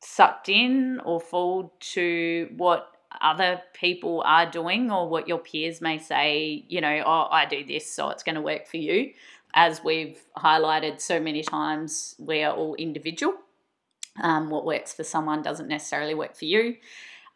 sucked in or fall to what other people are doing or what your peers may say, you know, oh, I do this, so it's going to work for you. as we've highlighted so many times, we are all individual. Um, what works for someone doesn't necessarily work for you,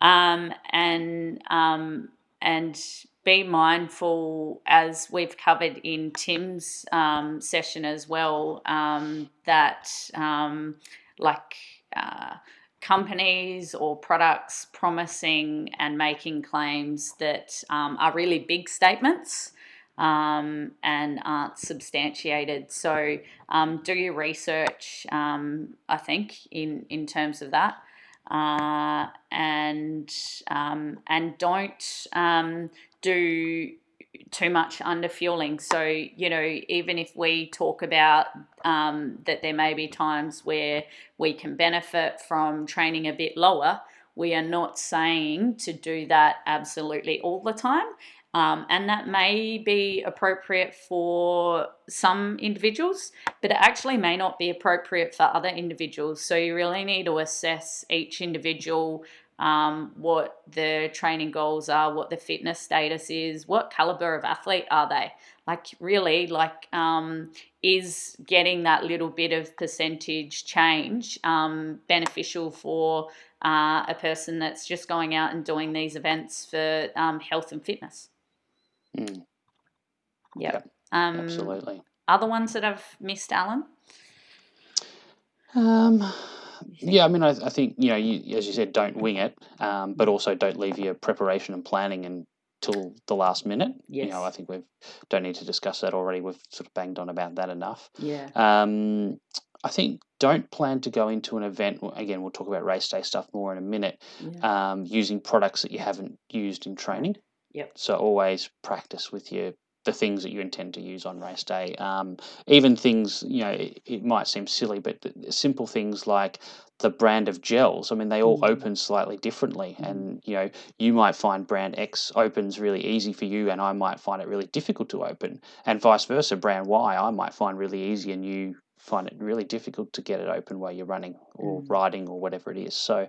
um, and um, and be mindful, as we've covered in Tim's um, session as well, um, that um, like uh, companies or products promising and making claims that um, are really big statements. Um, and aren't substantiated. So um, do your research, um, I think, in, in terms of that. Uh, and um, and don't um, do too much under fueling. So, you know, even if we talk about um, that there may be times where we can benefit from training a bit lower, we are not saying to do that absolutely all the time. Um, and that may be appropriate for some individuals, but it actually may not be appropriate for other individuals. So you really need to assess each individual um, what the training goals are, what the fitness status is, what caliber of athlete are they. Like, really, like, um, is getting that little bit of percentage change um, beneficial for uh, a person that's just going out and doing these events for um, health and fitness? Mm. Yep. Yep, Um, Absolutely. Other ones that I've missed, Alan? Um, yeah, I mean, I, I think you know, you, as you said, don't wing it, um, but also don't leave your preparation and planning until the last minute. You know, I think we don't need to discuss that already. We've sort of banged on about that enough. Yeah. Um, I think don't plan to go into an event. Again, we'll talk about race day stuff more in a minute. Yeah. Um, using products that you haven't used in training. Yep. So always practice with your the things that you intend to use on race day. Um, even things you know it, it might seem silly, but the, simple things like the brand of gels. I mean, they all Mm. open slightly differently, Mm. and you know you might find brand X opens really easy for you, and I might find it really difficult to open, and vice versa. Brand Y I might find really easy, and you find it really difficult to get it open while you're running or Mm. riding or whatever it is. So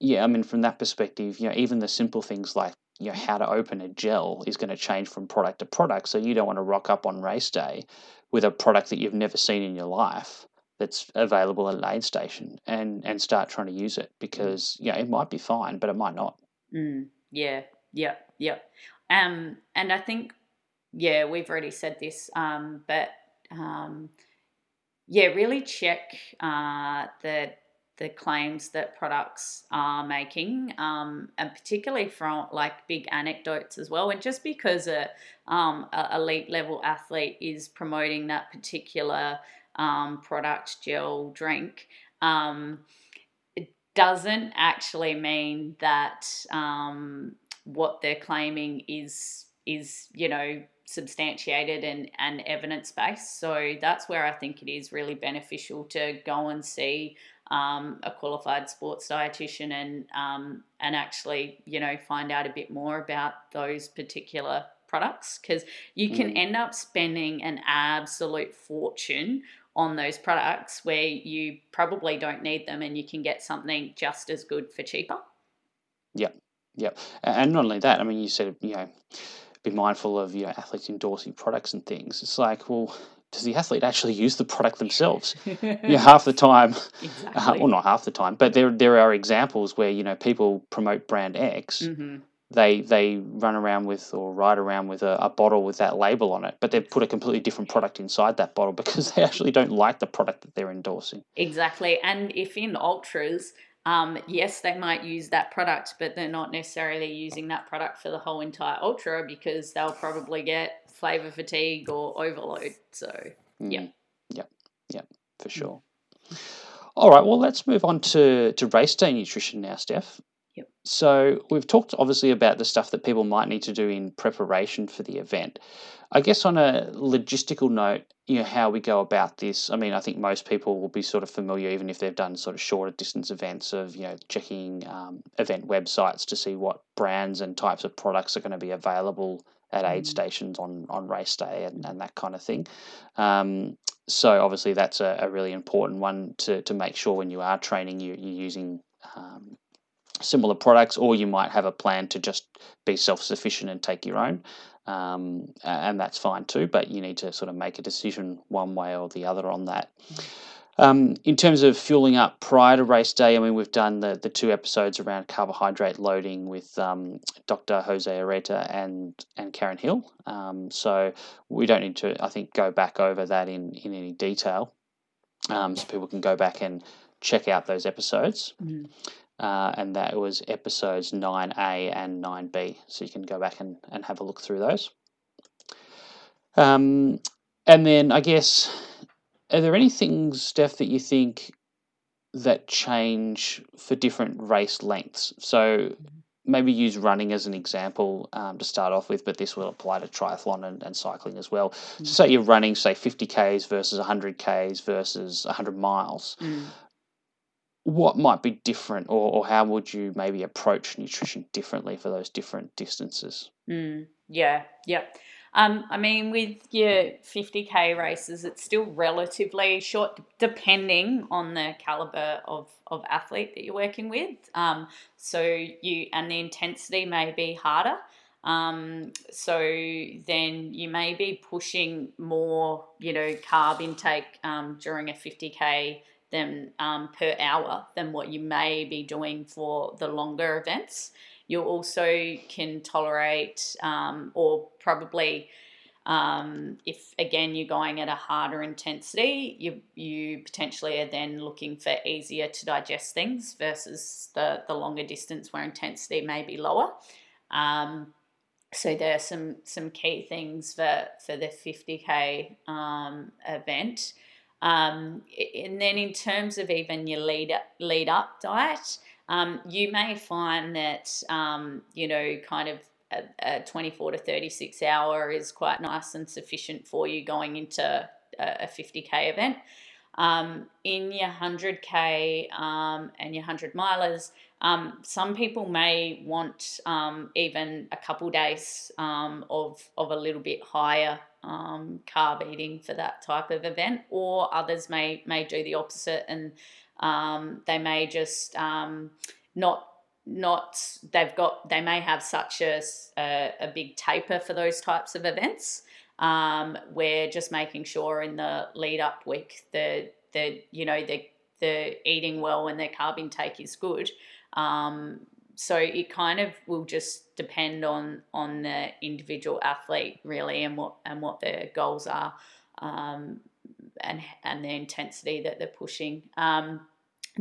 yeah, I mean, from that perspective, you know, even the simple things like you know how to open a gel is going to change from product to product. So you don't want to rock up on race day with a product that you've never seen in your life that's available at an aid station and and start trying to use it because you know it might be fine, but it might not. Mm, yeah, yeah, yeah. Um, and I think, yeah, we've already said this, um, but um, yeah, really check uh, the the claims that products are making, um, and particularly from like big anecdotes as well. And just because a, um, a elite level athlete is promoting that particular um, product, gel, drink. Um, it doesn't actually mean that um, what they're claiming is is you know substantiated and, and evidence based. So that's where I think it is really beneficial to go and see um, a qualified sports dietitian and um, and actually you know find out a bit more about those particular products because you can Mm. end up spending an absolute fortune on those products where you probably don't need them and you can get something just as good for cheaper. Yep. A- And not only that, I mean, you said you know be mindful of you know athletes endorsing products and things. It's like, well, does the athlete actually use the product themselves? Yeah, half the time, uh, exactly. well, not half the time, but there there are examples where you know people promote brand X. hmm They they run around with or ride around with a, a bottle with that label on it, but they've put a completely different product inside that bottle because they actually don't like the product that they're endorsing. Exactly. And if in ultras, um, yes, they might use that product, but they're not necessarily using that product for the whole entire ultra because they'll probably get flavor fatigue or overload. So, Yeah. Mm, Yep. Yep. For sure. All right. Well, let's move on to to race day nutrition now, Steph. Yep. So we've talked obviously about the stuff that people might need to do in preparation for the event. I guess on a logistical note, you know, how we go about this. I mean, I think most people will be sort of familiar, even if they've done sort of shorter distance events, of you know checking um, event websites to see what brands and types of products are going to be available at aid Mhm. stations on on race day and, and that kind of thing. Um, so obviously that's a, a really important one to, to make sure when you are training you, you're using um, similar products or you might have a plan to just be self-sufficient and take your own um, and that's fine too. But you need to sort of make a decision one way or the other on that. Um, in terms of fueling up prior to race day, I mean, we've done the, the two episodes around carbohydrate loading with um, Dr. Jose Areta and, and Karen Hill. Um, so we don't need to, I think, go back over that in, in any detail. Um, so people can go back and check out those episodes. Mm. Uh, and that was episodes 9A and 9B. So you can go back and, and have a look through those. Um, and then I guess, are there any things, Steph, that you think that change for different race lengths? So maybe use running as an example um, to start off with, but this will apply to triathlon and, and cycling as well. Mm. So say you're running, say, 50 Ks versus 100 Ks versus 100 miles Mm. what might be different or, or how would you maybe approach nutrition differently for those different distances Mm, yeah, yep. Um, I mean, with your 50k races, it's still relatively short, depending on the caliber of, of athlete that you're working with. Um, so you and the intensity may be harder. Um, so then you may be pushing more, you know, carb intake um, during a 50k than um, per hour than what you may be doing for the longer events. You also can tolerate, um, or probably, um, if again you're going at a harder intensity, you you potentially are then looking for easier to digest things versus the the longer distance where intensity may be lower. Um, so there are some some key things for for the 50k um, event. Um, and then in terms of even your lead up, lead up diet, um, you may find that um, you know kind of a, a 24 to 36 hour is quite nice and sufficient for you going into a, a 50k event. Um, in your 100k um, and your 100 milers, um, some people may want um, even a couple days um, of, of a little bit higher um, carb eating for that type of event, or others may may do the opposite and um, they may just um, not not they've got they may have such a, a, a big taper for those types of events. Um, we're just making sure in the lead up week the the you know the the eating well and their carb intake is good. Um, so it kind of will just depend on on the individual athlete really and what and what their goals are um, and and the intensity that they're pushing. Um,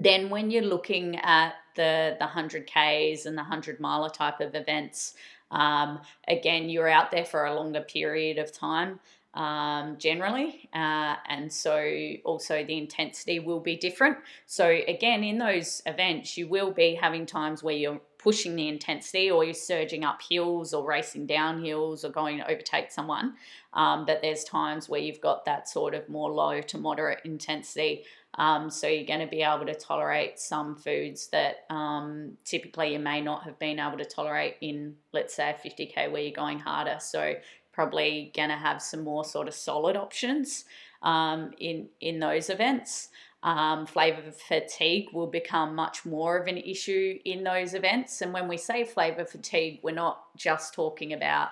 then when you're looking at the the 100ks and the 100 miler type of events um, again you're out there for a longer period of time um, generally uh, and so also the intensity will be different. So again in those events you will be having times where you're pushing the intensity or you're surging up hills or racing down hills or going to overtake someone um, but there's times where you've got that sort of more low to moderate intensity um, so you're going to be able to tolerate some foods that um, typically you may not have been able to tolerate in, let's say, a 50k where you're going harder. So probably going to have some more sort of solid options um, in in those events. Um, flavor fatigue will become much more of an issue in those events. And when we say flavor fatigue, we're not just talking about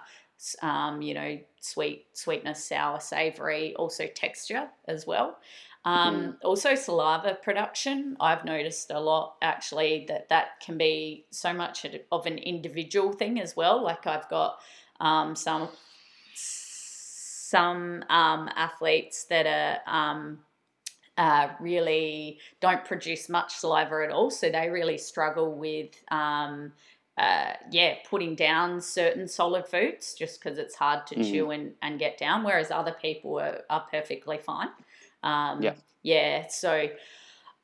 um, you know sweet, sweetness, sour, savory, also texture as well. Um. Also, saliva production. I've noticed a lot actually that that can be so much of an individual thing as well. Like I've got um, some some um, athletes that are um, uh, really don't produce much saliva at all, so they really struggle with. Um, uh, yeah, putting down certain solid foods just because it's hard to mm. chew and, and get down, whereas other people are, are perfectly fine. Um, yeah. Yeah. So,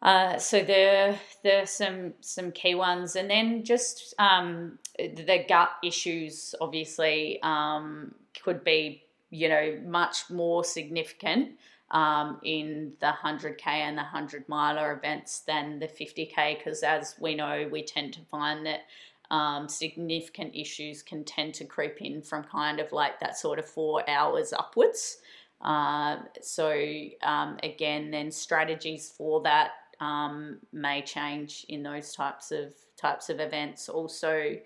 uh, so there, there are some some key ones, and then just um, the gut issues. Obviously, um, could be you know much more significant um, in the 100k and the 100 miler events than the 50k because as we know we tend to find that um, significant issues can tend to creep in from kind of like that sort of four hours upwards uh, so um, again, then strategies for that um, may change in those types of types of events. Also,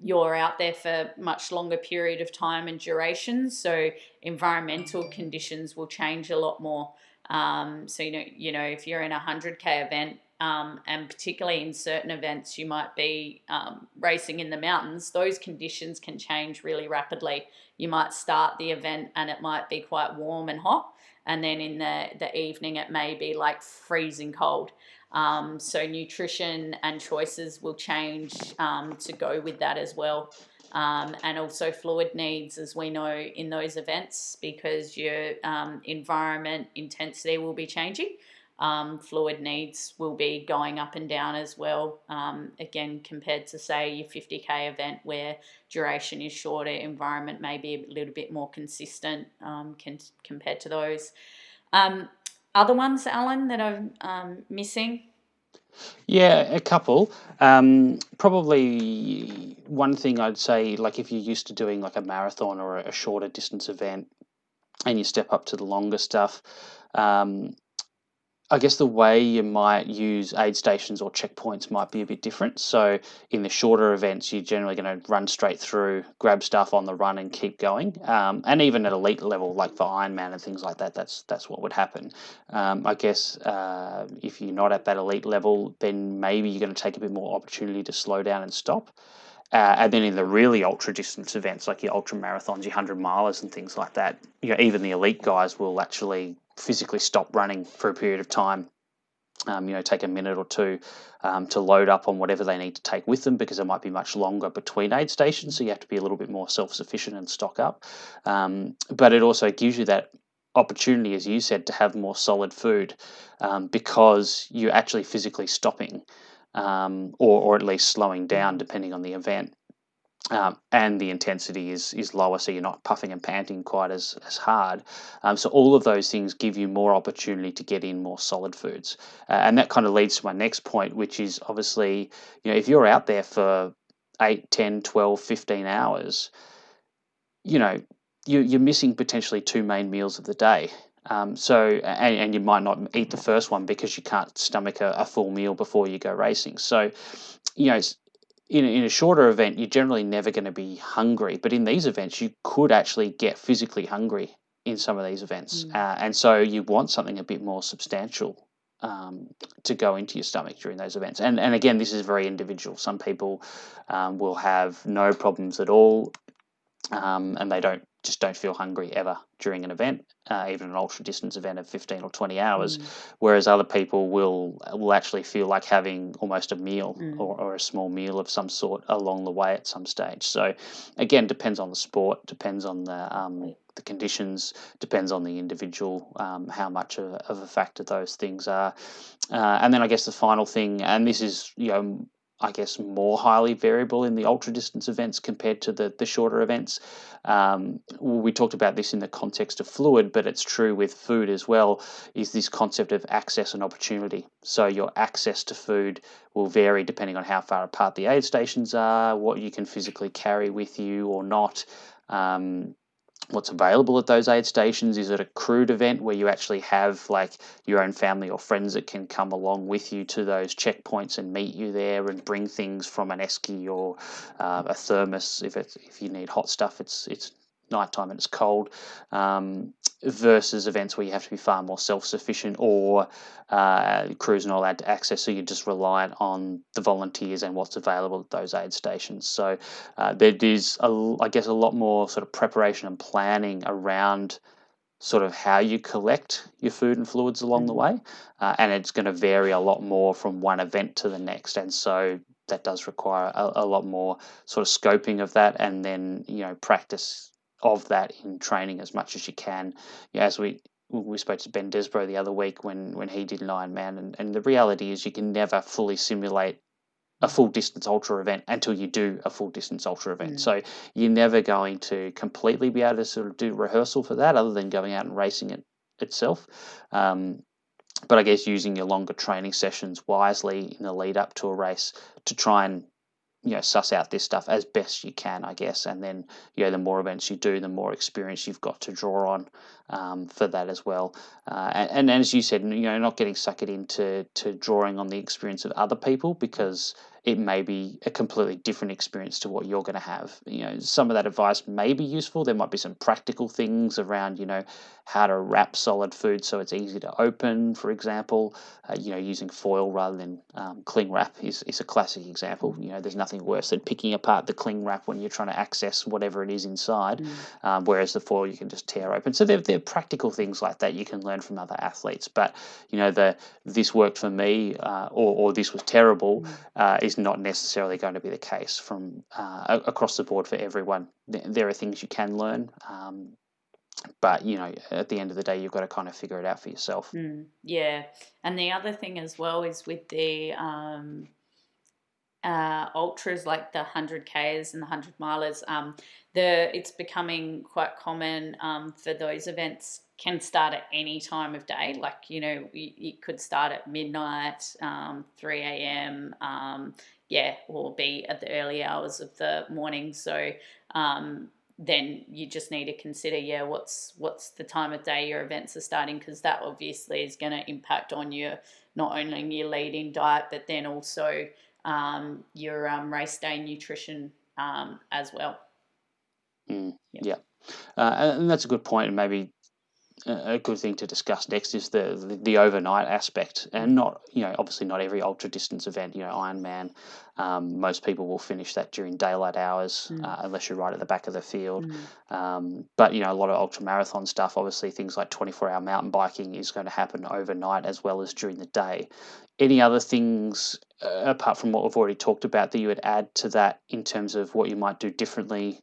you're out there for much longer period of time and duration. So environmental conditions will change a lot more. Um, so you know, you know, if you're in a hundred k event, um, and particularly in certain events, you might be um, racing in the mountains. Those conditions can change really rapidly. You might start the event and it might be quite warm and hot, and then in the the evening it may be like freezing cold. Um, so nutrition and choices will change um, to go with that as well. Um, and also fluid needs, as we know in those events, because your um, environment intensity will be changing. Um, fluid needs will be going up and down as well. Um, again, compared to say your 50k event where duration is shorter, environment may be a little bit more consistent um, can, compared to those. Um, other ones, Alan, that I'm um, missing? Yeah, a couple. Um, probably one thing I'd say, like if you're used to doing like a marathon or a shorter distance event, and you step up to the longer stuff, um, I guess the way you might use aid stations or checkpoints might be a bit different. So, in the shorter events, you're generally going to run straight through, grab stuff on the run, and keep going. Um, and even at elite level, like for Ironman and things like that, that's that's what would happen. Um, I guess uh, if you're not at that elite level, then maybe you're going to take a bit more opportunity to slow down and stop. Uh, and then in the really ultra distance events, like your ultra marathons, your hundred milers, and things like that, you know, even the elite guys will actually physically stop running for a period of time. Um, you know, take a minute or two um, to load up on whatever they need to take with them because it might be much longer between aid stations. So you have to be a little bit more self sufficient and stock up. Um, but it also gives you that opportunity, as you said, to have more solid food um, because you're actually physically stopping um, or, or at least slowing down depending on the event um, and the intensity is is lower, so you're not puffing and panting quite as as hard. Um, so all of those things give you more opportunity to get in more solid foods, uh, and that kind of leads to my next point, which is obviously you know if you're out there for 8, 10, 12, 15 hours, you know you, you're missing potentially two main meals of the day. Um, so, and, and, you might not eat the first one because you can't stomach a, a, full meal before you go racing. So, you know, in, in a shorter event, you're generally never going to be hungry. But in these events, you could actually get physically hungry in some of these events. Mm. Uh, and so you want something a bit more substantial um, to go into your stomach during those events. And, and again, this is very individual. Some people um, will have no problems at all um, and they don't just don't feel hungry ever during an event, uh, even an ultra distance event of 15 or 20 hours, mm. whereas other people will will actually feel like having almost a meal mm. or, or a small meal of some sort along the way at some stage. So, again, depends on the sport, depends on the um, the conditions, depends on the individual, um, how much of, of, a factor those things are. Uh, and then I guess the final thing, and this is you know I guess, more highly variable in the ultra distance events compared to the, the shorter events. Um, we talked about this in the context of fluid, but it's true with food as well, is this concept of access and opportunity. So your access to food will vary depending on how far apart the aid stations are, what you can physically carry with you or not. Um, what's available at those aid stations? Is it a crewed event where you actually have like your own family or friends that can come along with you to those checkpoints and meet you there and bring things from an esky or uh, a thermos? If it's if you need hot stuff it's it's nighttime and it's cold, um, versus events where you have to be far more self sufficient or uh, crews not allowed to access, so you're just reliant on the volunteers and what's available at those aid stations. So uh, there is, a, I guess, a lot more sort of preparation and planning around sort of how you collect your food and fluids along the mm-hmm. way, uh, and it's going to vary a lot more from one event to the next, and so that does require a, a, lot more sort of scoping of that and then you know practice of that in training as much as you can. Yeah, as we we spoke to Ben Desborough the other week when when he did an Ironman, and, and the reality is you can never fully simulate a full distance ultra event until you do a full distance ultra event. Mm. So you're never going to completely be able to sort of do rehearsal for that, other than going out and racing it itself. Um, but I guess using your longer training sessions wisely in the lead up to a race to try and you know suss out this stuff as best you can, I guess. And then you know the more events you do, the more experience you've got to draw on um, for that as well. Uh, and, and, as you said, you know, not getting suckered into to drawing on the experience of other people because it may be a completely different experience to what you're going to have. You know, some of that advice may be useful. There might be some practical things around, you know, how to wrap solid food so it's easy to open, for example. Uh, you know, using foil rather than um, cling wrap is, is a classic example. You know, there's nothing worse than picking apart the cling wrap when you're trying to access whatever it is inside, mm. um, whereas the foil you can just tear open. So there, there are practical things like that you can learn from other athletes. But, you know, the this worked for me uh, or, or this was terrible mm. uh, is not necessarily going to be the case from uh, across the board for everyone. There are things you can learn. Um, but you know at the end of the day you've got to kind of figure it out for yourself mm, yeah and the other thing as well is with the um, uh, ultras like the 100ks and the 100 milers um, the it's becoming quite common um, for those events can start at any time of day. Like you know it could start at midnight um, 3 a.m um, yeah or be at the early hours of the morning. So um, then you just need to consider yeah what's what's the time of day your events are starting because that obviously is going to impact on your not only your leading diet but then also um, your um, race day nutrition um, as well. Mm, yep. yeah. Uh, and that's a good point and maybe a good thing to discuss next is the, the, the overnight aspect, and not you know obviously not every ultra distance event. You know Ironman, um, most people will finish that during daylight hours mm. uh, unless you're right at the back of the field. Mm. Um, but you know a lot of ultra marathon stuff, obviously things like 24 hour mountain biking is going to happen overnight as well as during the day. Any other things uh, apart from what we've already talked about that you would add to that in terms of what you might do differently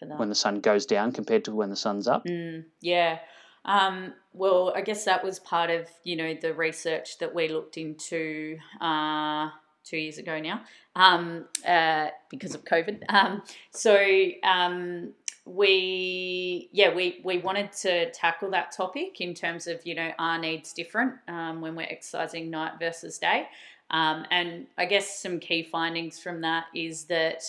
when the sun goes down compared to when the sun's up? Mm, yeah. Um, well, I guess that was part of you know the research that we looked into uh, two years ago now um, uh, because of COVID. Um, so um, we yeah we we wanted to tackle that topic in terms of you know our needs different um, when we're exercising night versus day. Um, and I guess some key findings from that is that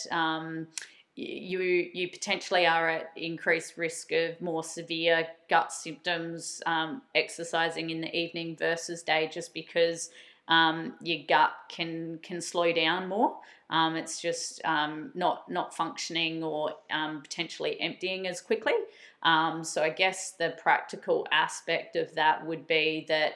you you potentially are at increased risk of more severe gut symptoms um, exercising in the evening versus day, just because um, your gut can can slow down more. Um, it's just um, not not functioning or um, potentially emptying as quickly. Um, so I guess the practical aspect of that would be that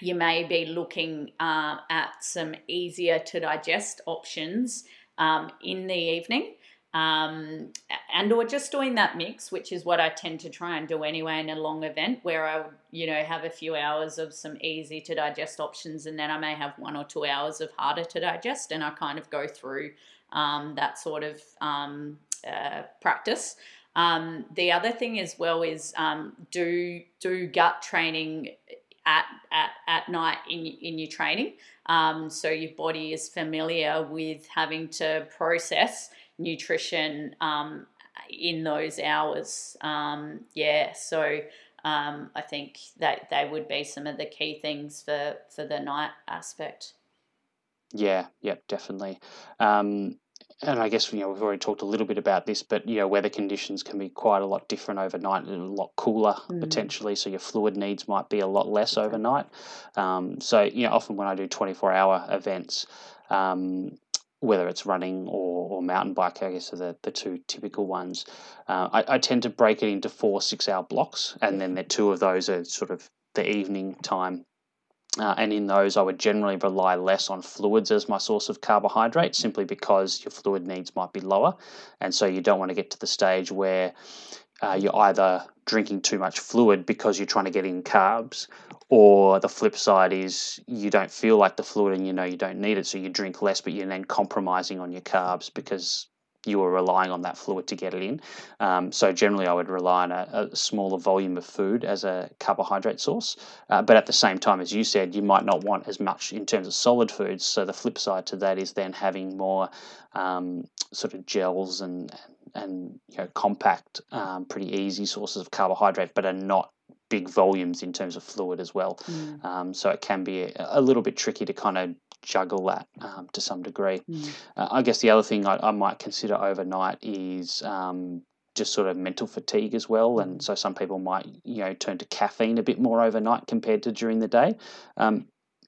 you may be looking uh, at some easier to digest options um, in the evening. Um, and or just doing that mix, which is what I tend to try and do anyway in a long event, where I you know, have a few hours of some easy to digest options, and then I may have one or two hours of harder to digest, and I kind of go through um, that sort of um, uh, practice. Um, the other thing as well is um, do do gut training at, at, at night in, in your training. Um, so your body is familiar with having to process nutrition um, in those hours. Um, yeah, so um, I think that they would be some of the key things for, for the night aspect. Yeah, yeah, definitely. Um, and I guess you know we've already talked a little bit about this, but you know weather conditions can be quite a lot different overnight and a lot cooler mm. potentially. So your fluid needs might be a lot less overnight. Um, so you know often when I do twenty four hour events, um, whether it's running or, or mountain bike, I guess are the, the two typical ones. Uh, I, I tend to break it into four six hour blocks, and then the two of those are sort of the evening time uh, and in those, I would generally rely less on fluids as my source of carbohydrate simply because your fluid needs might be lower. And so you don't want to get to the stage where uh, you're either drinking too much fluid because you're trying to get in carbs, or the flip side is you don't feel like the fluid and you know you don't need it, so you drink less, but you're then compromising on your carbs because you were relying on that fluid to get it in. Um, so generally, I would rely on a, a, smaller volume of food as a carbohydrate source. Uh, but at the same time, as you said, you might not want as much in terms of solid foods. So the flip side to that is then having more um, sort of gels and and you know, compact, um, pretty easy sources of carbohydrate, but are not big volumes in terms of fluid as well. Mm. Um, so it can be a, a, little bit tricky to kind of juggle that um, to some degree. Mm. Uh, I guess the other thing I, I might consider overnight is um, just sort of mental fatigue as well. And mm. so some people might, you know, turn to caffeine a bit more overnight compared to during the day. Um,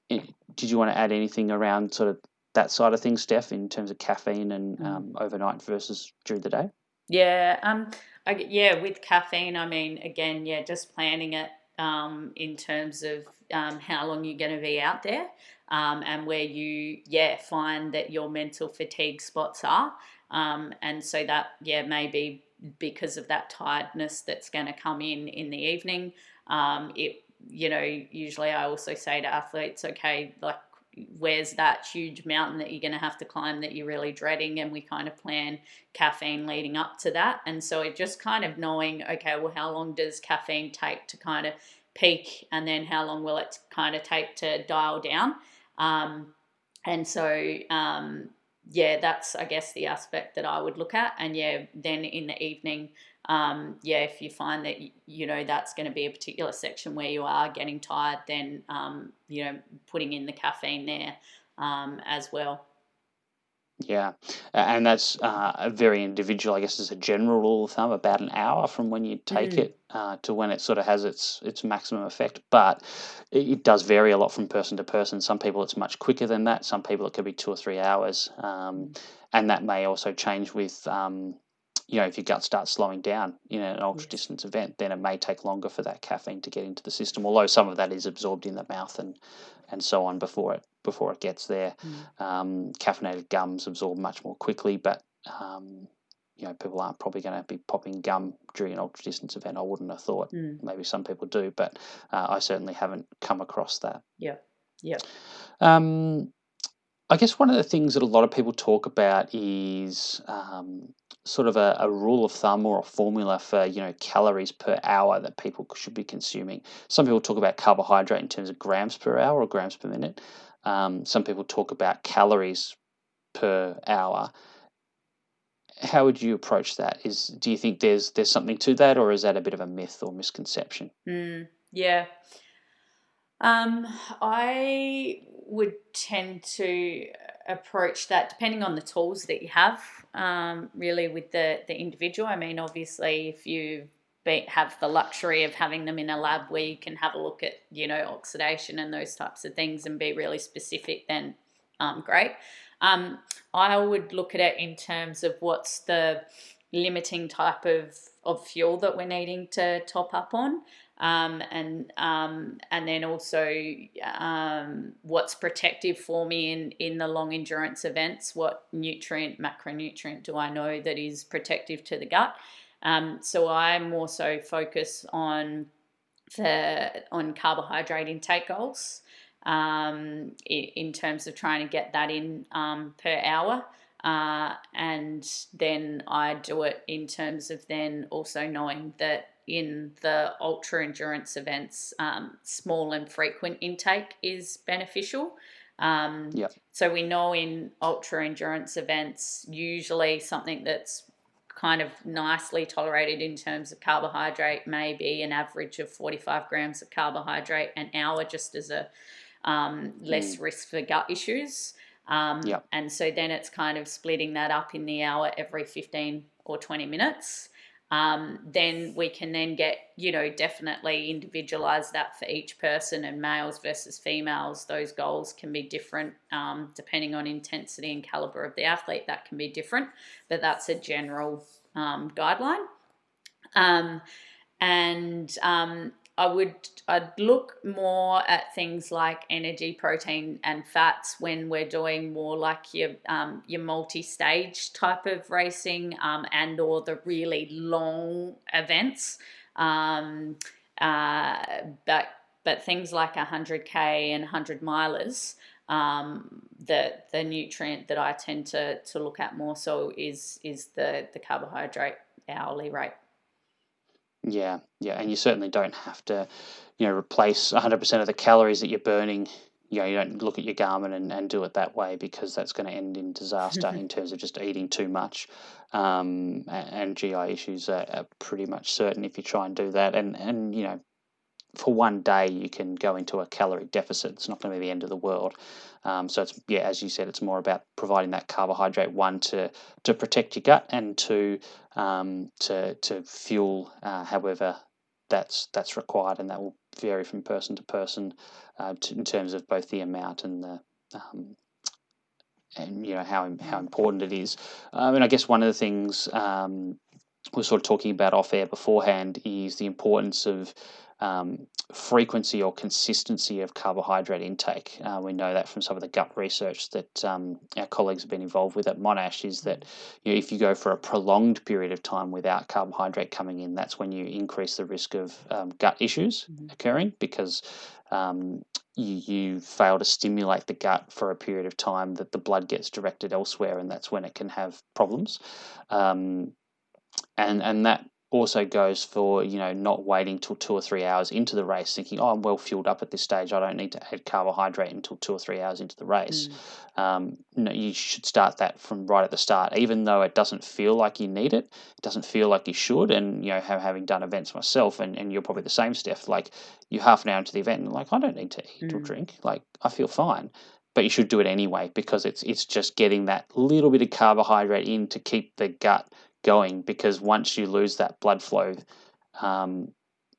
did you want to add anything around sort of that side of things, Steph, in terms of caffeine and Mm. um, overnight versus during the day? Yeah, um, I, yeah, with caffeine, I mean, again, yeah, just planning it um, in terms of um, how long you're going to be out there um, and where you, yeah, find that your mental fatigue spots are. Um, and so that, yeah, maybe because of that tiredness that's going to come in in the evening. Um, it, you know, usually I also say to athletes, okay, like, where's that huge mountain that you're going to have to climb that you're really dreading? And we kind of plan caffeine leading up to that. And so it just kind of knowing, okay, well, how long does caffeine take to kind of peak? And then how long will it kind of take to dial down? Um, and so, um, yeah, that's, I guess, the aspect that I would look at. And yeah, then in the evening, um, yeah, if you find that, you know, that's going to be a particular section where you are getting tired, then, um, you know, putting in the caffeine there um, as well. Yeah, and that's uh, a very individual, I guess, as a general rule of thumb, about an hour from when you take Mm. it uh, to when it sort of has its its maximum effect. But it, it does vary a lot from person to person. Some people it's much quicker than that. Some people it could be two or three hours, um, and that may also change with. Um, you know, if your gut starts slowing down in an ultra distance event, then it may take longer for that caffeine to get into the system. Although some of that is absorbed in the mouth and, and so on before it before it gets there. Mm. Um, caffeinated gums absorb much more quickly, but um, you know people aren't probably going to be popping gum during an ultra distance event. I wouldn't have thought. Mm. Maybe some people do, but uh, I certainly haven't come across that. Yeah. Yep. Um, I guess one of the things that a lot of people talk about is um, sort of a, a rule of thumb or a formula for you know calories per hour that people should be consuming. Some people talk about carbohydrate in terms of grams per hour or grams per minute. Um, some people talk about calories per hour. How would you approach that? Is do you think there's there's something to that, or is that a bit of a myth or misconception? Mm, yeah. Um, I would tend to approach that depending on the tools that you have, um, really with the, the individual. I mean, obviously, if you be, have the luxury of having them in a lab where you can have a look at, you know, oxidation and those types of things and be really specific, then um, great. Um, I would look at it in terms of what's the limiting type of, of fuel that we're needing to top up on um, and um, and then also um, what's protective for me in in the long endurance events. What nutrient, macronutrient do I know that is protective to the gut? Um, so I more so focus on the on carbohydrate intake goals um, in, in terms of trying to get that in um, per hour. Uh, and then I do it in terms of then also knowing that in the ultra endurance events, um, small and frequent intake is beneficial. Um, Yep. So we know in ultra endurance events, usually something that's kind of nicely tolerated in terms of carbohydrate may be an average of 45 grams of carbohydrate an hour, just as a um, less risk for gut issues. Um, Yep. And so then it's kind of splitting that up in the hour every 15 or 20 minutes. Um, then we can then get, you know, definitely individualize that for each person and males versus females. Those goals can be different um, depending on intensity and caliber of the athlete. That can be different, but that's a general um, guideline. Um, and um, I would I'd look more at things like energy, protein, and fats when we're doing more like your um, your multi-stage type of racing um, and or the really long events. Um, uh, but but things like 100k and 100 milers, um, the the nutrient that I tend to to look at more so is is the the carbohydrate hourly rate. Yeah, yeah, and you certainly don't have to, you know, replace 100% of the calories that you're burning. You know, you don't look at your Garmin and, and do it that way because that's going to end in disaster in terms of just eating too much. Um, a- and, GI issues are, are pretty much certain if you try and do that. And, and, you know, for one day you can go into a calorie deficit. It's not going to be the end of the world. Um, so it's yeah, as you said, it's more about providing that carbohydrate one to to protect your gut and to um, to to fuel uh, however that's that's required, and that will vary from person to person uh, to, in terms of both the amount and the um, and you know how how important it is. I mean, I guess one of the things um, we are sort of talking about off air beforehand is the importance of um, frequency or consistency of carbohydrate intake. Uh, we know that from some of the gut research that um, our colleagues have been involved with at Monash is that you know, if you go for a prolonged period of time without carbohydrate coming in, that's when you increase the risk of um, gut issues mm-hmm. occurring because um, you, you fail to stimulate the gut for a period of time that the blood gets directed elsewhere, and that's when it can have problems. Um, and and that also goes for you know not waiting till two or three hours into the race thinking oh i'm well fueled up at this stage. I don't need to add carbohydrate until two or three hours into the race. Mm. um, no, you should start that from right at the start. Even though it doesn't feel like you need it it doesn't feel like you should. And you know having done events myself and, and you're probably the same steph like you half an hour into the event and like i don't need to eat mm. or drink. Like i feel fine. But you should do it anyway because it's it's just getting that little bit of carbohydrate in to keep the gut going because once you lose that blood flow, um,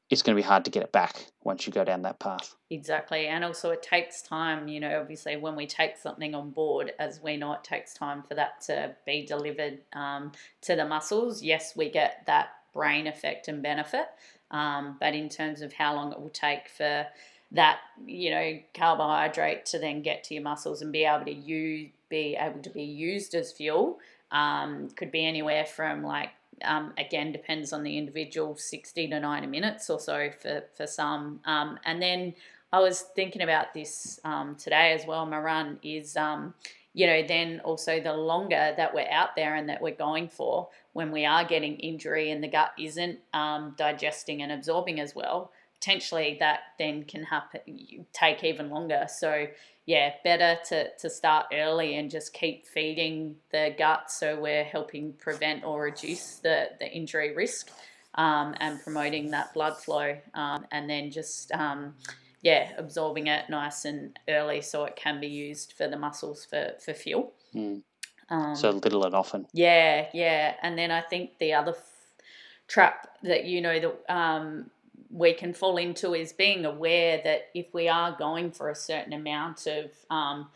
it's going to be hard to get it back once you go down that path. Exactly. And also, it takes time. You know, obviously, when we take something on board, as we know, it takes time for that to be delivered um, to the muscles. Yes, we get that brain effect and benefit. Um, but in terms of how long it will take for that, you know, carbohydrate to then get to your muscles and be able to use, be able to be used as fuel, um, could be anywhere from like um, again depends on the individual 60 to 90 minutes or so for, for some. Um, and then i was thinking about this um, today as well my run is um, you know then also the longer that we're out there and that we're going for when we are getting injury and the gut isn't um, digesting and absorbing as well potentially that then can happen take even longer. So yeah, better to, to start early and just keep feeding the gut so we're helping prevent or reduce the, the injury risk um, and promoting that blood flow um, and then just, um, yeah, absorbing it nice and early so it can be used for the muscles for, for fuel. Mm. so little and often. Yeah, yeah. And then I think the other f- trap that you know that um, we can fall into is being aware that if we are going for a certain amount of um,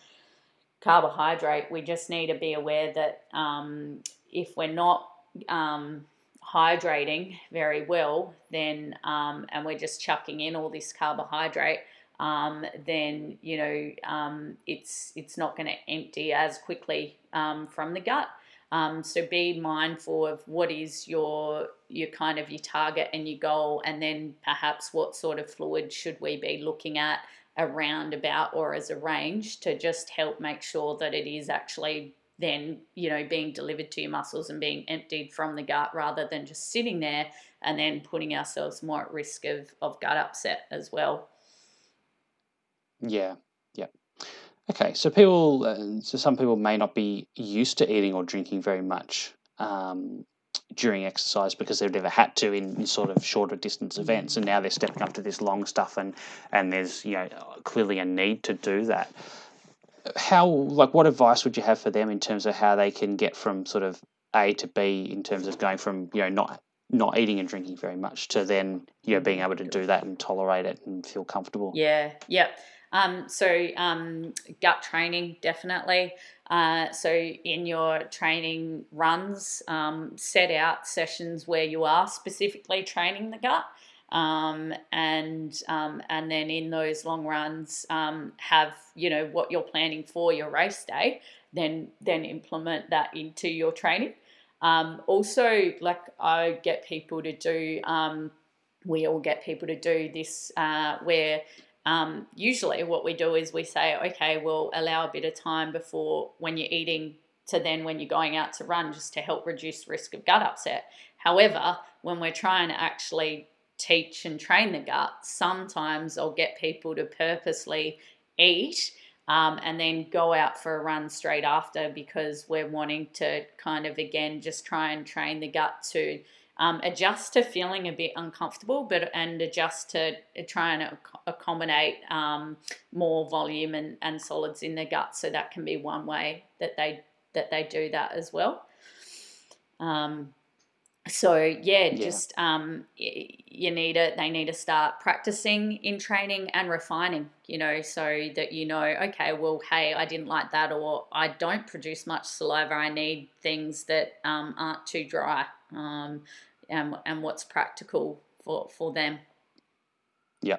carbohydrate, we just need to be aware that um, if we're not um, hydrating very well, then um, and we're just chucking in all this carbohydrate, um, then you know um, it's it's not going to empty as quickly from the gut. Um, so be mindful of what is your your kind of your target and your goal, and then perhaps what sort of fluid should we be looking at around about or as a range to just help make sure that it is actually then you know being delivered to your muscles and being emptied from the gut rather than just sitting there and then putting ourselves more at risk of, of gut upset as well. Yeah, Okay, so people, uh, so some people may not be used to eating or drinking very much um, during exercise because they've never had to in, in, sort of shorter distance events, and now they're stepping up to this long stuff, and and there's you know clearly a need to do that. How like what advice would you have for them in terms of how they can get from sort of A to B in terms of going from you know not not eating and drinking very much to then you know being able to do that and tolerate it and feel comfortable. Yeah, yeah. Um, so um, gut training definitely. Uh, so in your training runs, um, set out sessions where you are specifically training the gut. Um, and um, and then in those long runs, um, have you know what you're planning for your race day. Then then implement that into your training. Um, also, like I get people to do, um, we all get people to do this uh, where um, usually what we do is we say, okay, we'll allow a bit of time before when you're eating to then when you're going out to run just to help reduce risk of gut upset. However, when we're trying to actually teach and train the gut, sometimes I'll get people to purposely eat um, and then go out for a run straight after because we're wanting to kind of again just try and train the gut to um, adjust to feeling a bit uncomfortable, but and adjust to try and accommodate um, more volume and, and solids in the gut. So that can be one way that they that they do that as well. Um, so yeah, Yeah. just um, you need it. they need to start practicing in training and refining. You know, so that you know, okay, well, hey, I didn't like that, or I don't produce much saliva. I need things that um, aren't too dry, um, and and what's practical for for them. Yeah,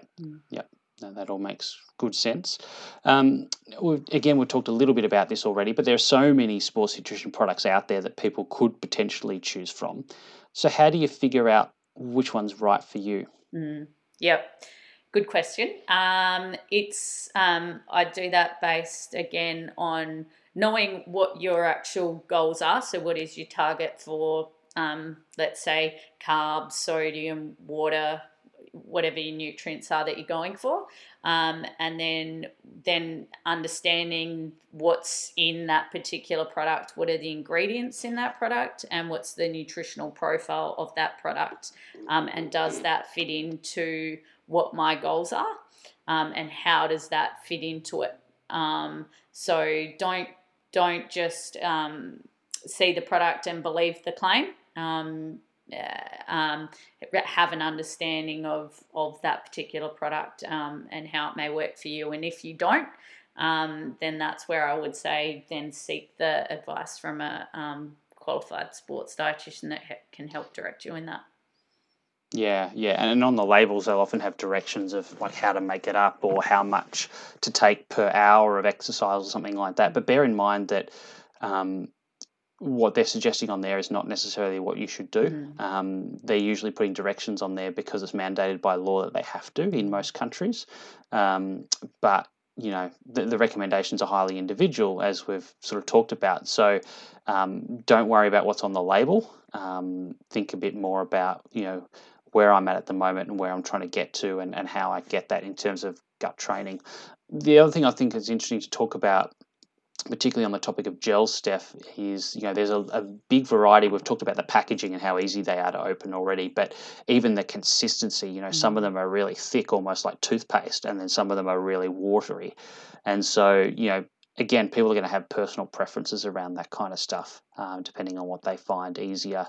No, that all makes good sense. Um, we've, again, we've talked a little bit about this already, but there are so many sports nutrition products out there that people could potentially choose from. So, how do you figure out which one's right for you? Mm, yep. Good question. Um, it's um, I do that based again on knowing what your actual goals are. So, what is your target for, um, let's say, carbs, sodium, water, whatever your nutrients are that you're going for, um, and then then understanding what's in that particular product, what are the ingredients in that product, and what's the nutritional profile of that product, um, and does that fit into what my goals are, um, and how does that fit into it? Um, so don't don't just um, see the product and believe the claim. Um, uh, um, have an understanding of of that particular product um, and how it may work for you. And if you don't, um, then that's where I would say then seek the advice from a um, qualified sports dietitian that he- can help direct you in that. Yeah, yeah, and on the labels they'll often have directions of like how to make it up or how much to take per hour of exercise or something like that. But bear in mind that um, what they're suggesting on there is not necessarily what you should do. Mm. Um, they're usually putting directions on there because it's mandated by law that they have to in most countries. Um, but you know the, the recommendations are highly individual, as we've sort of talked about. So um, don't worry about what's on the label. Um, think a bit more about you know where I'm at at the moment and where I'm trying to get to, and, and how I get that in terms of gut training. The other thing I think is interesting to talk about particularly on the topic of gels, Steph, is you know there's a, a, big variety. We've talked about the packaging and how easy they are to open already, but even the consistency. You know, mm-hmm. some of them are really thick, almost like toothpaste, and then some of them are really watery. And so, you know, again, people are going to have personal preferences around that kind of stuff, um, depending on what they find easier.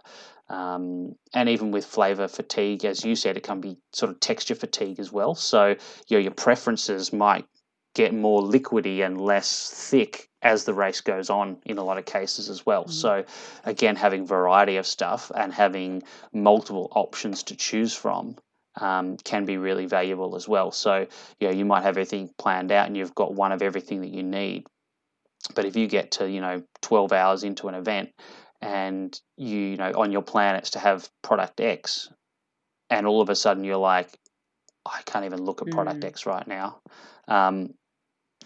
Um, and even with flavor fatigue, as you said, it can be sort of texture fatigue as well. So, you know, your preferences might get more liquidy and less thick as the race goes on in a lot of cases as well. Mm-hmm. So again, having variety of stuff and having multiple options to choose from um, can be really valuable as well. So you know you might have everything planned out and you've got one of everything that you need. But if you get to you know 12 hours into an event and you, you know on your plan it's to have product X, and all of a sudden you're like, I can't even look at product Mm. X right now. Um,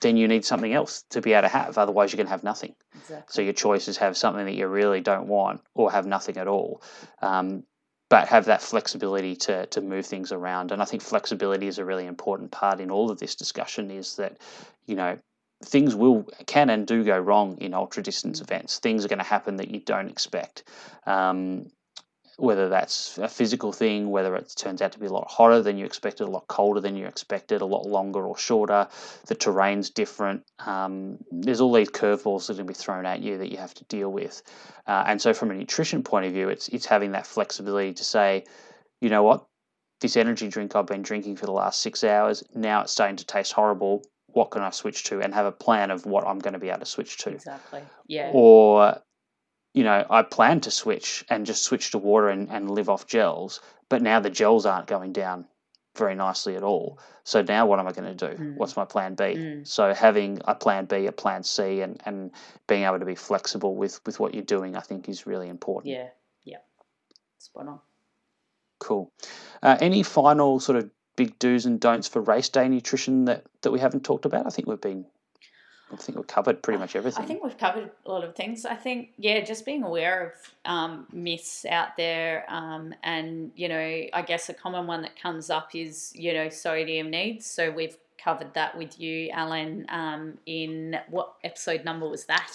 then you need something else to be able to have. Otherwise, you're going to have nothing. Exactly. So your choice is have something that you really don't want, or have nothing at all. Um, but have that flexibility to to move things around. And I think flexibility is a really important part in all of this discussion. Is that you know things will can and do go wrong in ultra distance events. Things are going to happen that you don't expect. Um, whether that's a physical thing, whether it turns out to be a lot hotter than you expected, a lot colder than you expected, a lot longer or shorter, the terrain's different. Um, there's all these curveballs that are going to be thrown at you that you have to deal with. Uh, and so, from a nutrition point of view, it's it's having that flexibility to say, you know what, this energy drink I've been drinking for the last six hours, now it's starting to taste horrible. What can I switch to? And have a plan of what I'm going to be able to switch to. Exactly. Yeah. Or you know, I plan to switch and just switch to water and, and live off gels, but now the gels aren't going down very nicely at all. So now what am I going to do? Mm. What's my plan B? Mm. So having a plan B, a plan C, and, and being able to be flexible with, with what you're doing, I think is really important. Yeah. Yeah. Spot on. Cool. Uh, any final sort of big do's and don'ts for race day nutrition that, that we haven't talked about? I think we've been I think we've covered pretty much everything. I think we've covered a lot of things. I think, yeah, just being aware of um, myths out there, um, and you know, I guess a common one that comes up is you know sodium needs. So we've covered that with you, Alan. Um, in what episode number was that?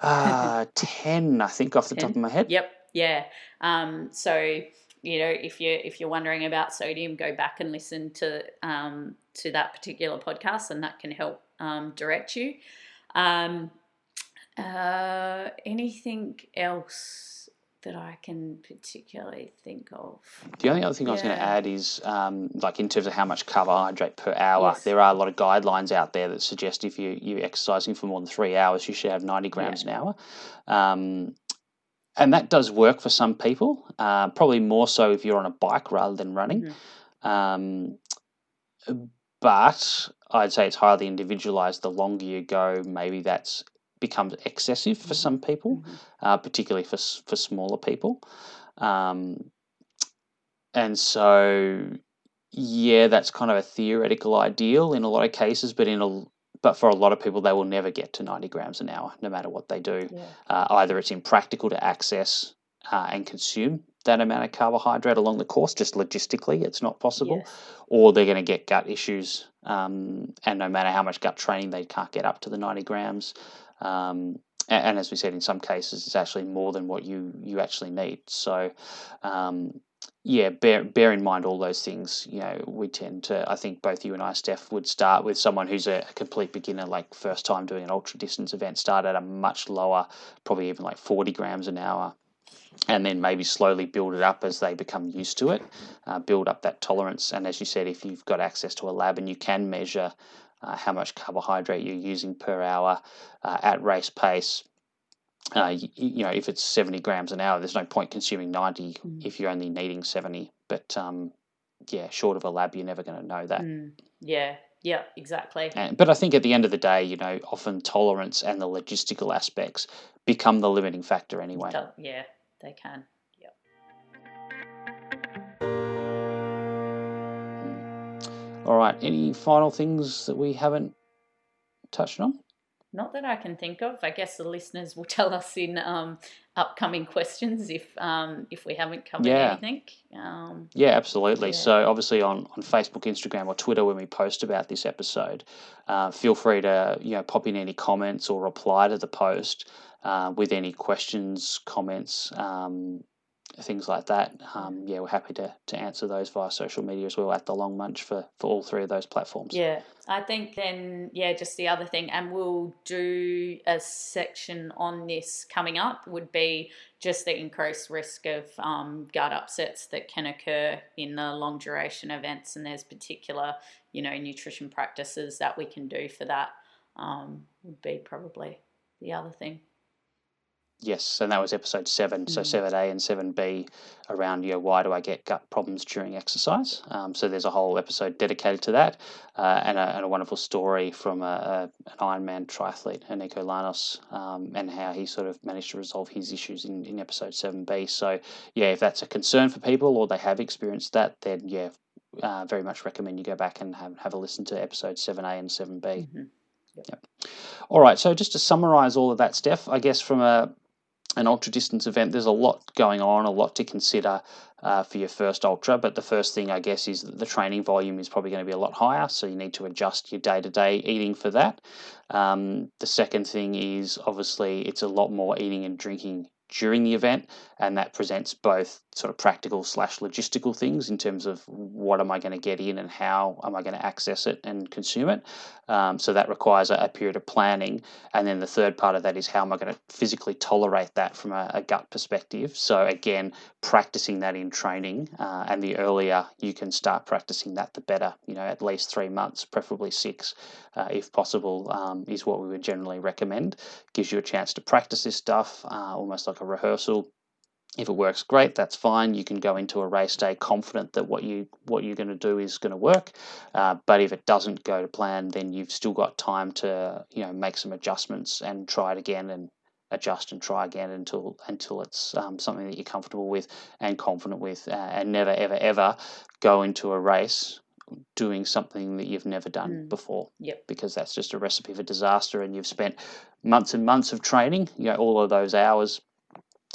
Uh, 10, I think, off the 10? top of my head. Yep, yeah. Um, so you know, if you if you're wondering about sodium, go back and listen to um, to that particular podcast, and that can help um, direct you. Um, uh, anything else that I can particularly think of. The only other thing I was going to add is, um, like in terms of how much carbohydrate per hour, Yes. there are a lot of guidelines out there that suggest if you you're exercising for more than three hours, you should have ninety grams an hour. Um, and that does work for some people, uh, probably more so if you're on a bike rather than running. Mhm. Um, but I'd say it's highly individualized. The longer you go, maybe that's becomes excessive for Mhm. some people, Mhm. uh, particularly for for smaller people. Um, and so, yeah, that's kind of a theoretical ideal in a lot of cases, but in a but for a lot of people, they will never get to ninety grams an hour, no matter what they do. Yeah. Uh, either it's impractical to access uh, and consume that amount of carbohydrate along the course, just logistically, it's not possible Yes. or they're going to get gut issues. Um, and no matter how much gut training, they can't get up to the 90 grams. Um, and, and as we said, in some cases, it's actually more than what you, you actually need. So, um, yeah, bear, bear in mind all those things. You know, we tend to, I think both you and I, Steph, would start with someone who's a, a complete beginner, like first time doing an ultra distance event, start at a much lower, probably even like 40 grams an hour and then maybe slowly build it up as they become used to it, uh, build up that tolerance. And as you said, if you've got access to a lab and you can measure uh, how much carbohydrate you're using per hour uh, at race pace, uh, you, you know, if it's 70 grams an hour, there's no point consuming 90 Mm. if you're only needing 70. But um, yeah, short of a lab, you're never going to know that. Mm. Yeah. Yeah. Exactly. And, but I think at the end of the day, you know, often tolerance and the logistical aspects become the limiting factor anyway. Yeah. They can. Yep. All right. Any final things that we haven't touched on? Not that I can think of. I guess the listeners will tell us in um, upcoming questions if um, if we haven't covered Yeah. anything. Um, Yeah, absolutely. Yeah. So obviously on, on Facebook, Instagram, or Twitter when we post about this episode, uh, feel free to you know pop in any comments or reply to the post uh, with any questions, comments, um, things like that. Um, yeah, we're happy to, to answer those via social media as well at the Long Munch for, for all three of those platforms. yeah, I think then yeah, just the other thing, and we'll do a section on this coming up would be just the increased risk of um, gut upsets that can occur in the long duration events, and there's particular you know nutrition practices that we can do for that. Um, would be probably the other thing. Yes, and that was episode seven. So Mm. seven A and seven B around you know why do I get gut problems during exercise? Um, so there's a whole episode dedicated to that, uh, and, a, and a wonderful story from a, a, an Ironman triathlete, Eneko Llanos, um, and how he sort of managed to resolve his issues in, in episode seven B. So yeah, if that's a concern for people or they have experienced that, then yeah, uh, very much recommend you go back and have, have a listen to episode seven A and seven B. Mhm. All right, so just to summarize all of that, Steph, I guess from a an ultra distance event, there's a lot going on, a lot to consider uh, for your first ultra. But the first thing, I guess, is that the training volume is probably going to be a lot higher, so you need to adjust your day to day eating for that. Um, the second thing is obviously it's a lot more eating and drinking during the event, and that presents both sort of practical slash logistical things in terms of what am I going to get in and how am I going to access it and consume it. Um, so that requires a, a period of planning, and then the third part of that is how am I going to physically tolerate that from a, a gut perspective. So again, practicing that in training, uh, and the earlier you can start practicing that, the better. You know, at least three months, preferably six, uh, if possible, um, is what we would generally recommend. Gives you a chance to practice this stuff, uh, almost like a rehearsal. If it works, great. That's fine. You can go into a race day confident that what you what you're going to do is going to work. Uh, but if it doesn't go to plan, then you've still got time to you know make some adjustments and try it again and adjust and try again until until it's um, something that you're comfortable with and confident with, uh, and never ever ever go into a race doing something that you've never done Mm. before Yep. because that's just a recipe for disaster and you've spent months and months of training you know all of those hours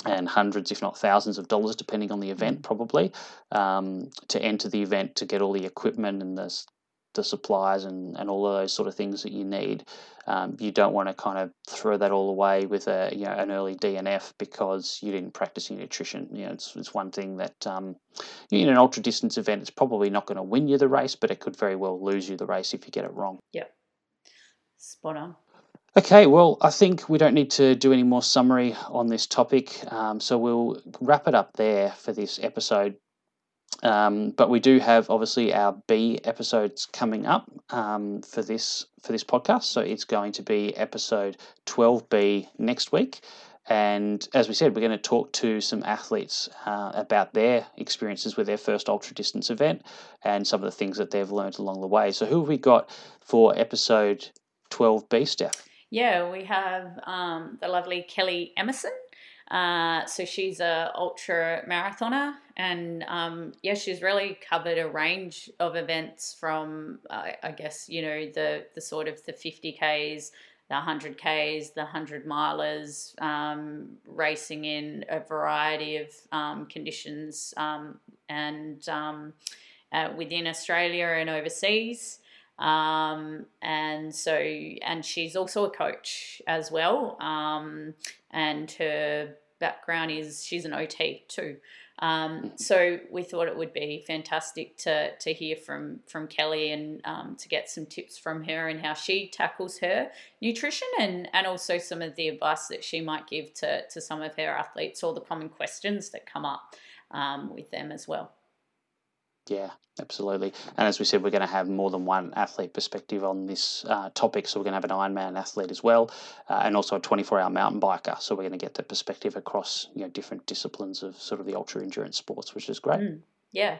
and hundreds if not thousands of dollars depending on the event probably um, to enter the event to get all the equipment and the, the supplies and, and all of those sort of things that you need. Um, you don't want to kind of throw that all away with a you know an early DNF because you didn't practice your nutrition. You know it's, it's one thing that um, in an ultra distance event it's probably not going to win you the race but it could very well lose you the race if you get it wrong. Yeah, Spot on. Okay, well, I think we don't need to do any more summary on this topic, um, so we'll wrap it up there for this episode. Um, but we do have obviously our B episodes coming up um, for this for this podcast. So it's going to be episode twelve B next week, and as we said, we're going to talk to some athletes uh, about their experiences with their first ultra distance event and some of the things that they've learned along the way. So who have we got for episode twelve B, Steph? Yeah, we have um, the lovely Kelly Emerson. Uh, so she's a ultra marathoner, and um, yeah, she's really covered a range of events from, uh, I guess, you know, the the sort of the fifty k's, the hundred k's, the hundred milers, um, racing in a variety of um, conditions um, and um, uh, within Australia and overseas. Um, and so, and she's also a coach as well. Um, and her background is she's an OT too. Um, so we thought it would be fantastic to to hear from from Kelly and um, to get some tips from her and how she tackles her nutrition and and also some of the advice that she might give to to some of her athletes or the common questions that come up um, with them as well. Yeah, absolutely. And as we said, we're going to have more than one athlete perspective on this uh, topic. So we're going to have an Ironman athlete as well, uh, and also a 24-hour mountain biker. So we're going to get the perspective across you know different disciplines of sort of the ultra endurance sports, which is great. Mm, yeah,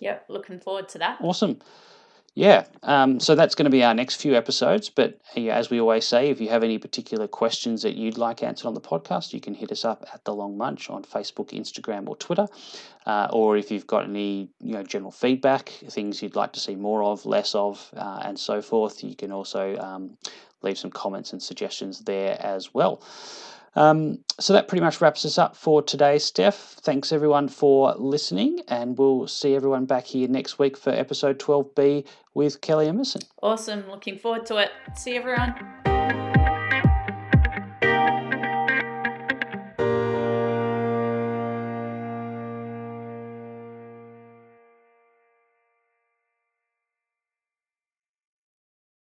yeah, looking forward to that. Awesome. Yeah, um, so that's going to be our next few episodes. But as we always say, if you have any particular questions that you'd like answered on the podcast, you can hit us up at the Long Munch on Facebook, Instagram, or Twitter. Uh, or if you've got any you know general feedback, things you'd like to see more of, less of, uh, and so forth, you can also um, leave some comments and suggestions there as well. Um, so that pretty much wraps us up for today, Steph. Thanks everyone for listening, and we'll see everyone back here next week for episode 12B with Kelly Emerson. Awesome. Looking forward to it. See everyone.